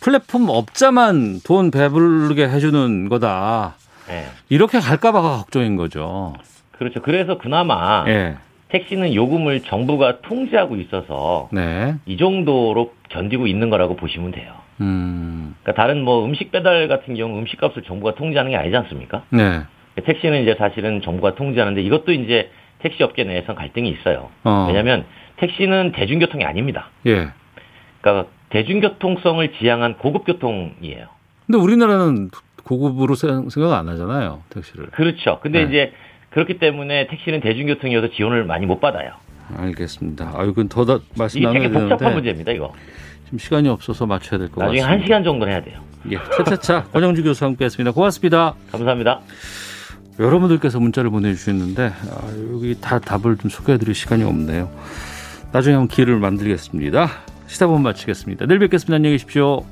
플랫폼 업자만 돈 배부르게 해주는 거다. 네. 이렇게 갈까봐 가 걱정인 거죠. 그렇죠. 그래서 그나마 예. 택시는 요금을 정부가 통제하고 있어서 네. 이 정도로 견디고 있는 거라고 보시면 돼요. 음. 그러니까 다른 뭐 음식 배달 같은 경우 음식값을 정부가 통제하는 게 아니지 않습니까? 네. 택시는 이제 사실은 정부가 통제하는데 이것도 이제 택시 업계 내에서 갈등이 있어요. 어. 왜냐하면 택시는 대중교통이 아닙니다. 예. 그러니까 대중교통성을 지향한 고급 교통이에요. 근데 우리나라는 고급으로 생- 생각 안 하잖아요. 택시를. 그렇죠. 근데 네. 이제 그렇기 때문에 택시는 대중교통이어서 지원을 많이 못 받아요. 알겠습니다. 아, 이건 더 다, 말씀 이게 나눠야 되게 복잡한 문제입니다, 이거. 지금 시간이 없어서 맞춰야 될것 나중에 같습니다. 한 시간 정도는 해야 돼요. 예, 차차차 권영주 교수와 함께했습니다. 고맙습니다. 감사합니다. 여러분들께서 문자를 보내주셨는데 아, 여기 다 답을 좀 소개해드릴 시간이 없네요. 나중에 한번 기회를 만들겠습니다. 시사본 마치겠습니다. 내일 뵙겠습니다. 안녕히 계십시오.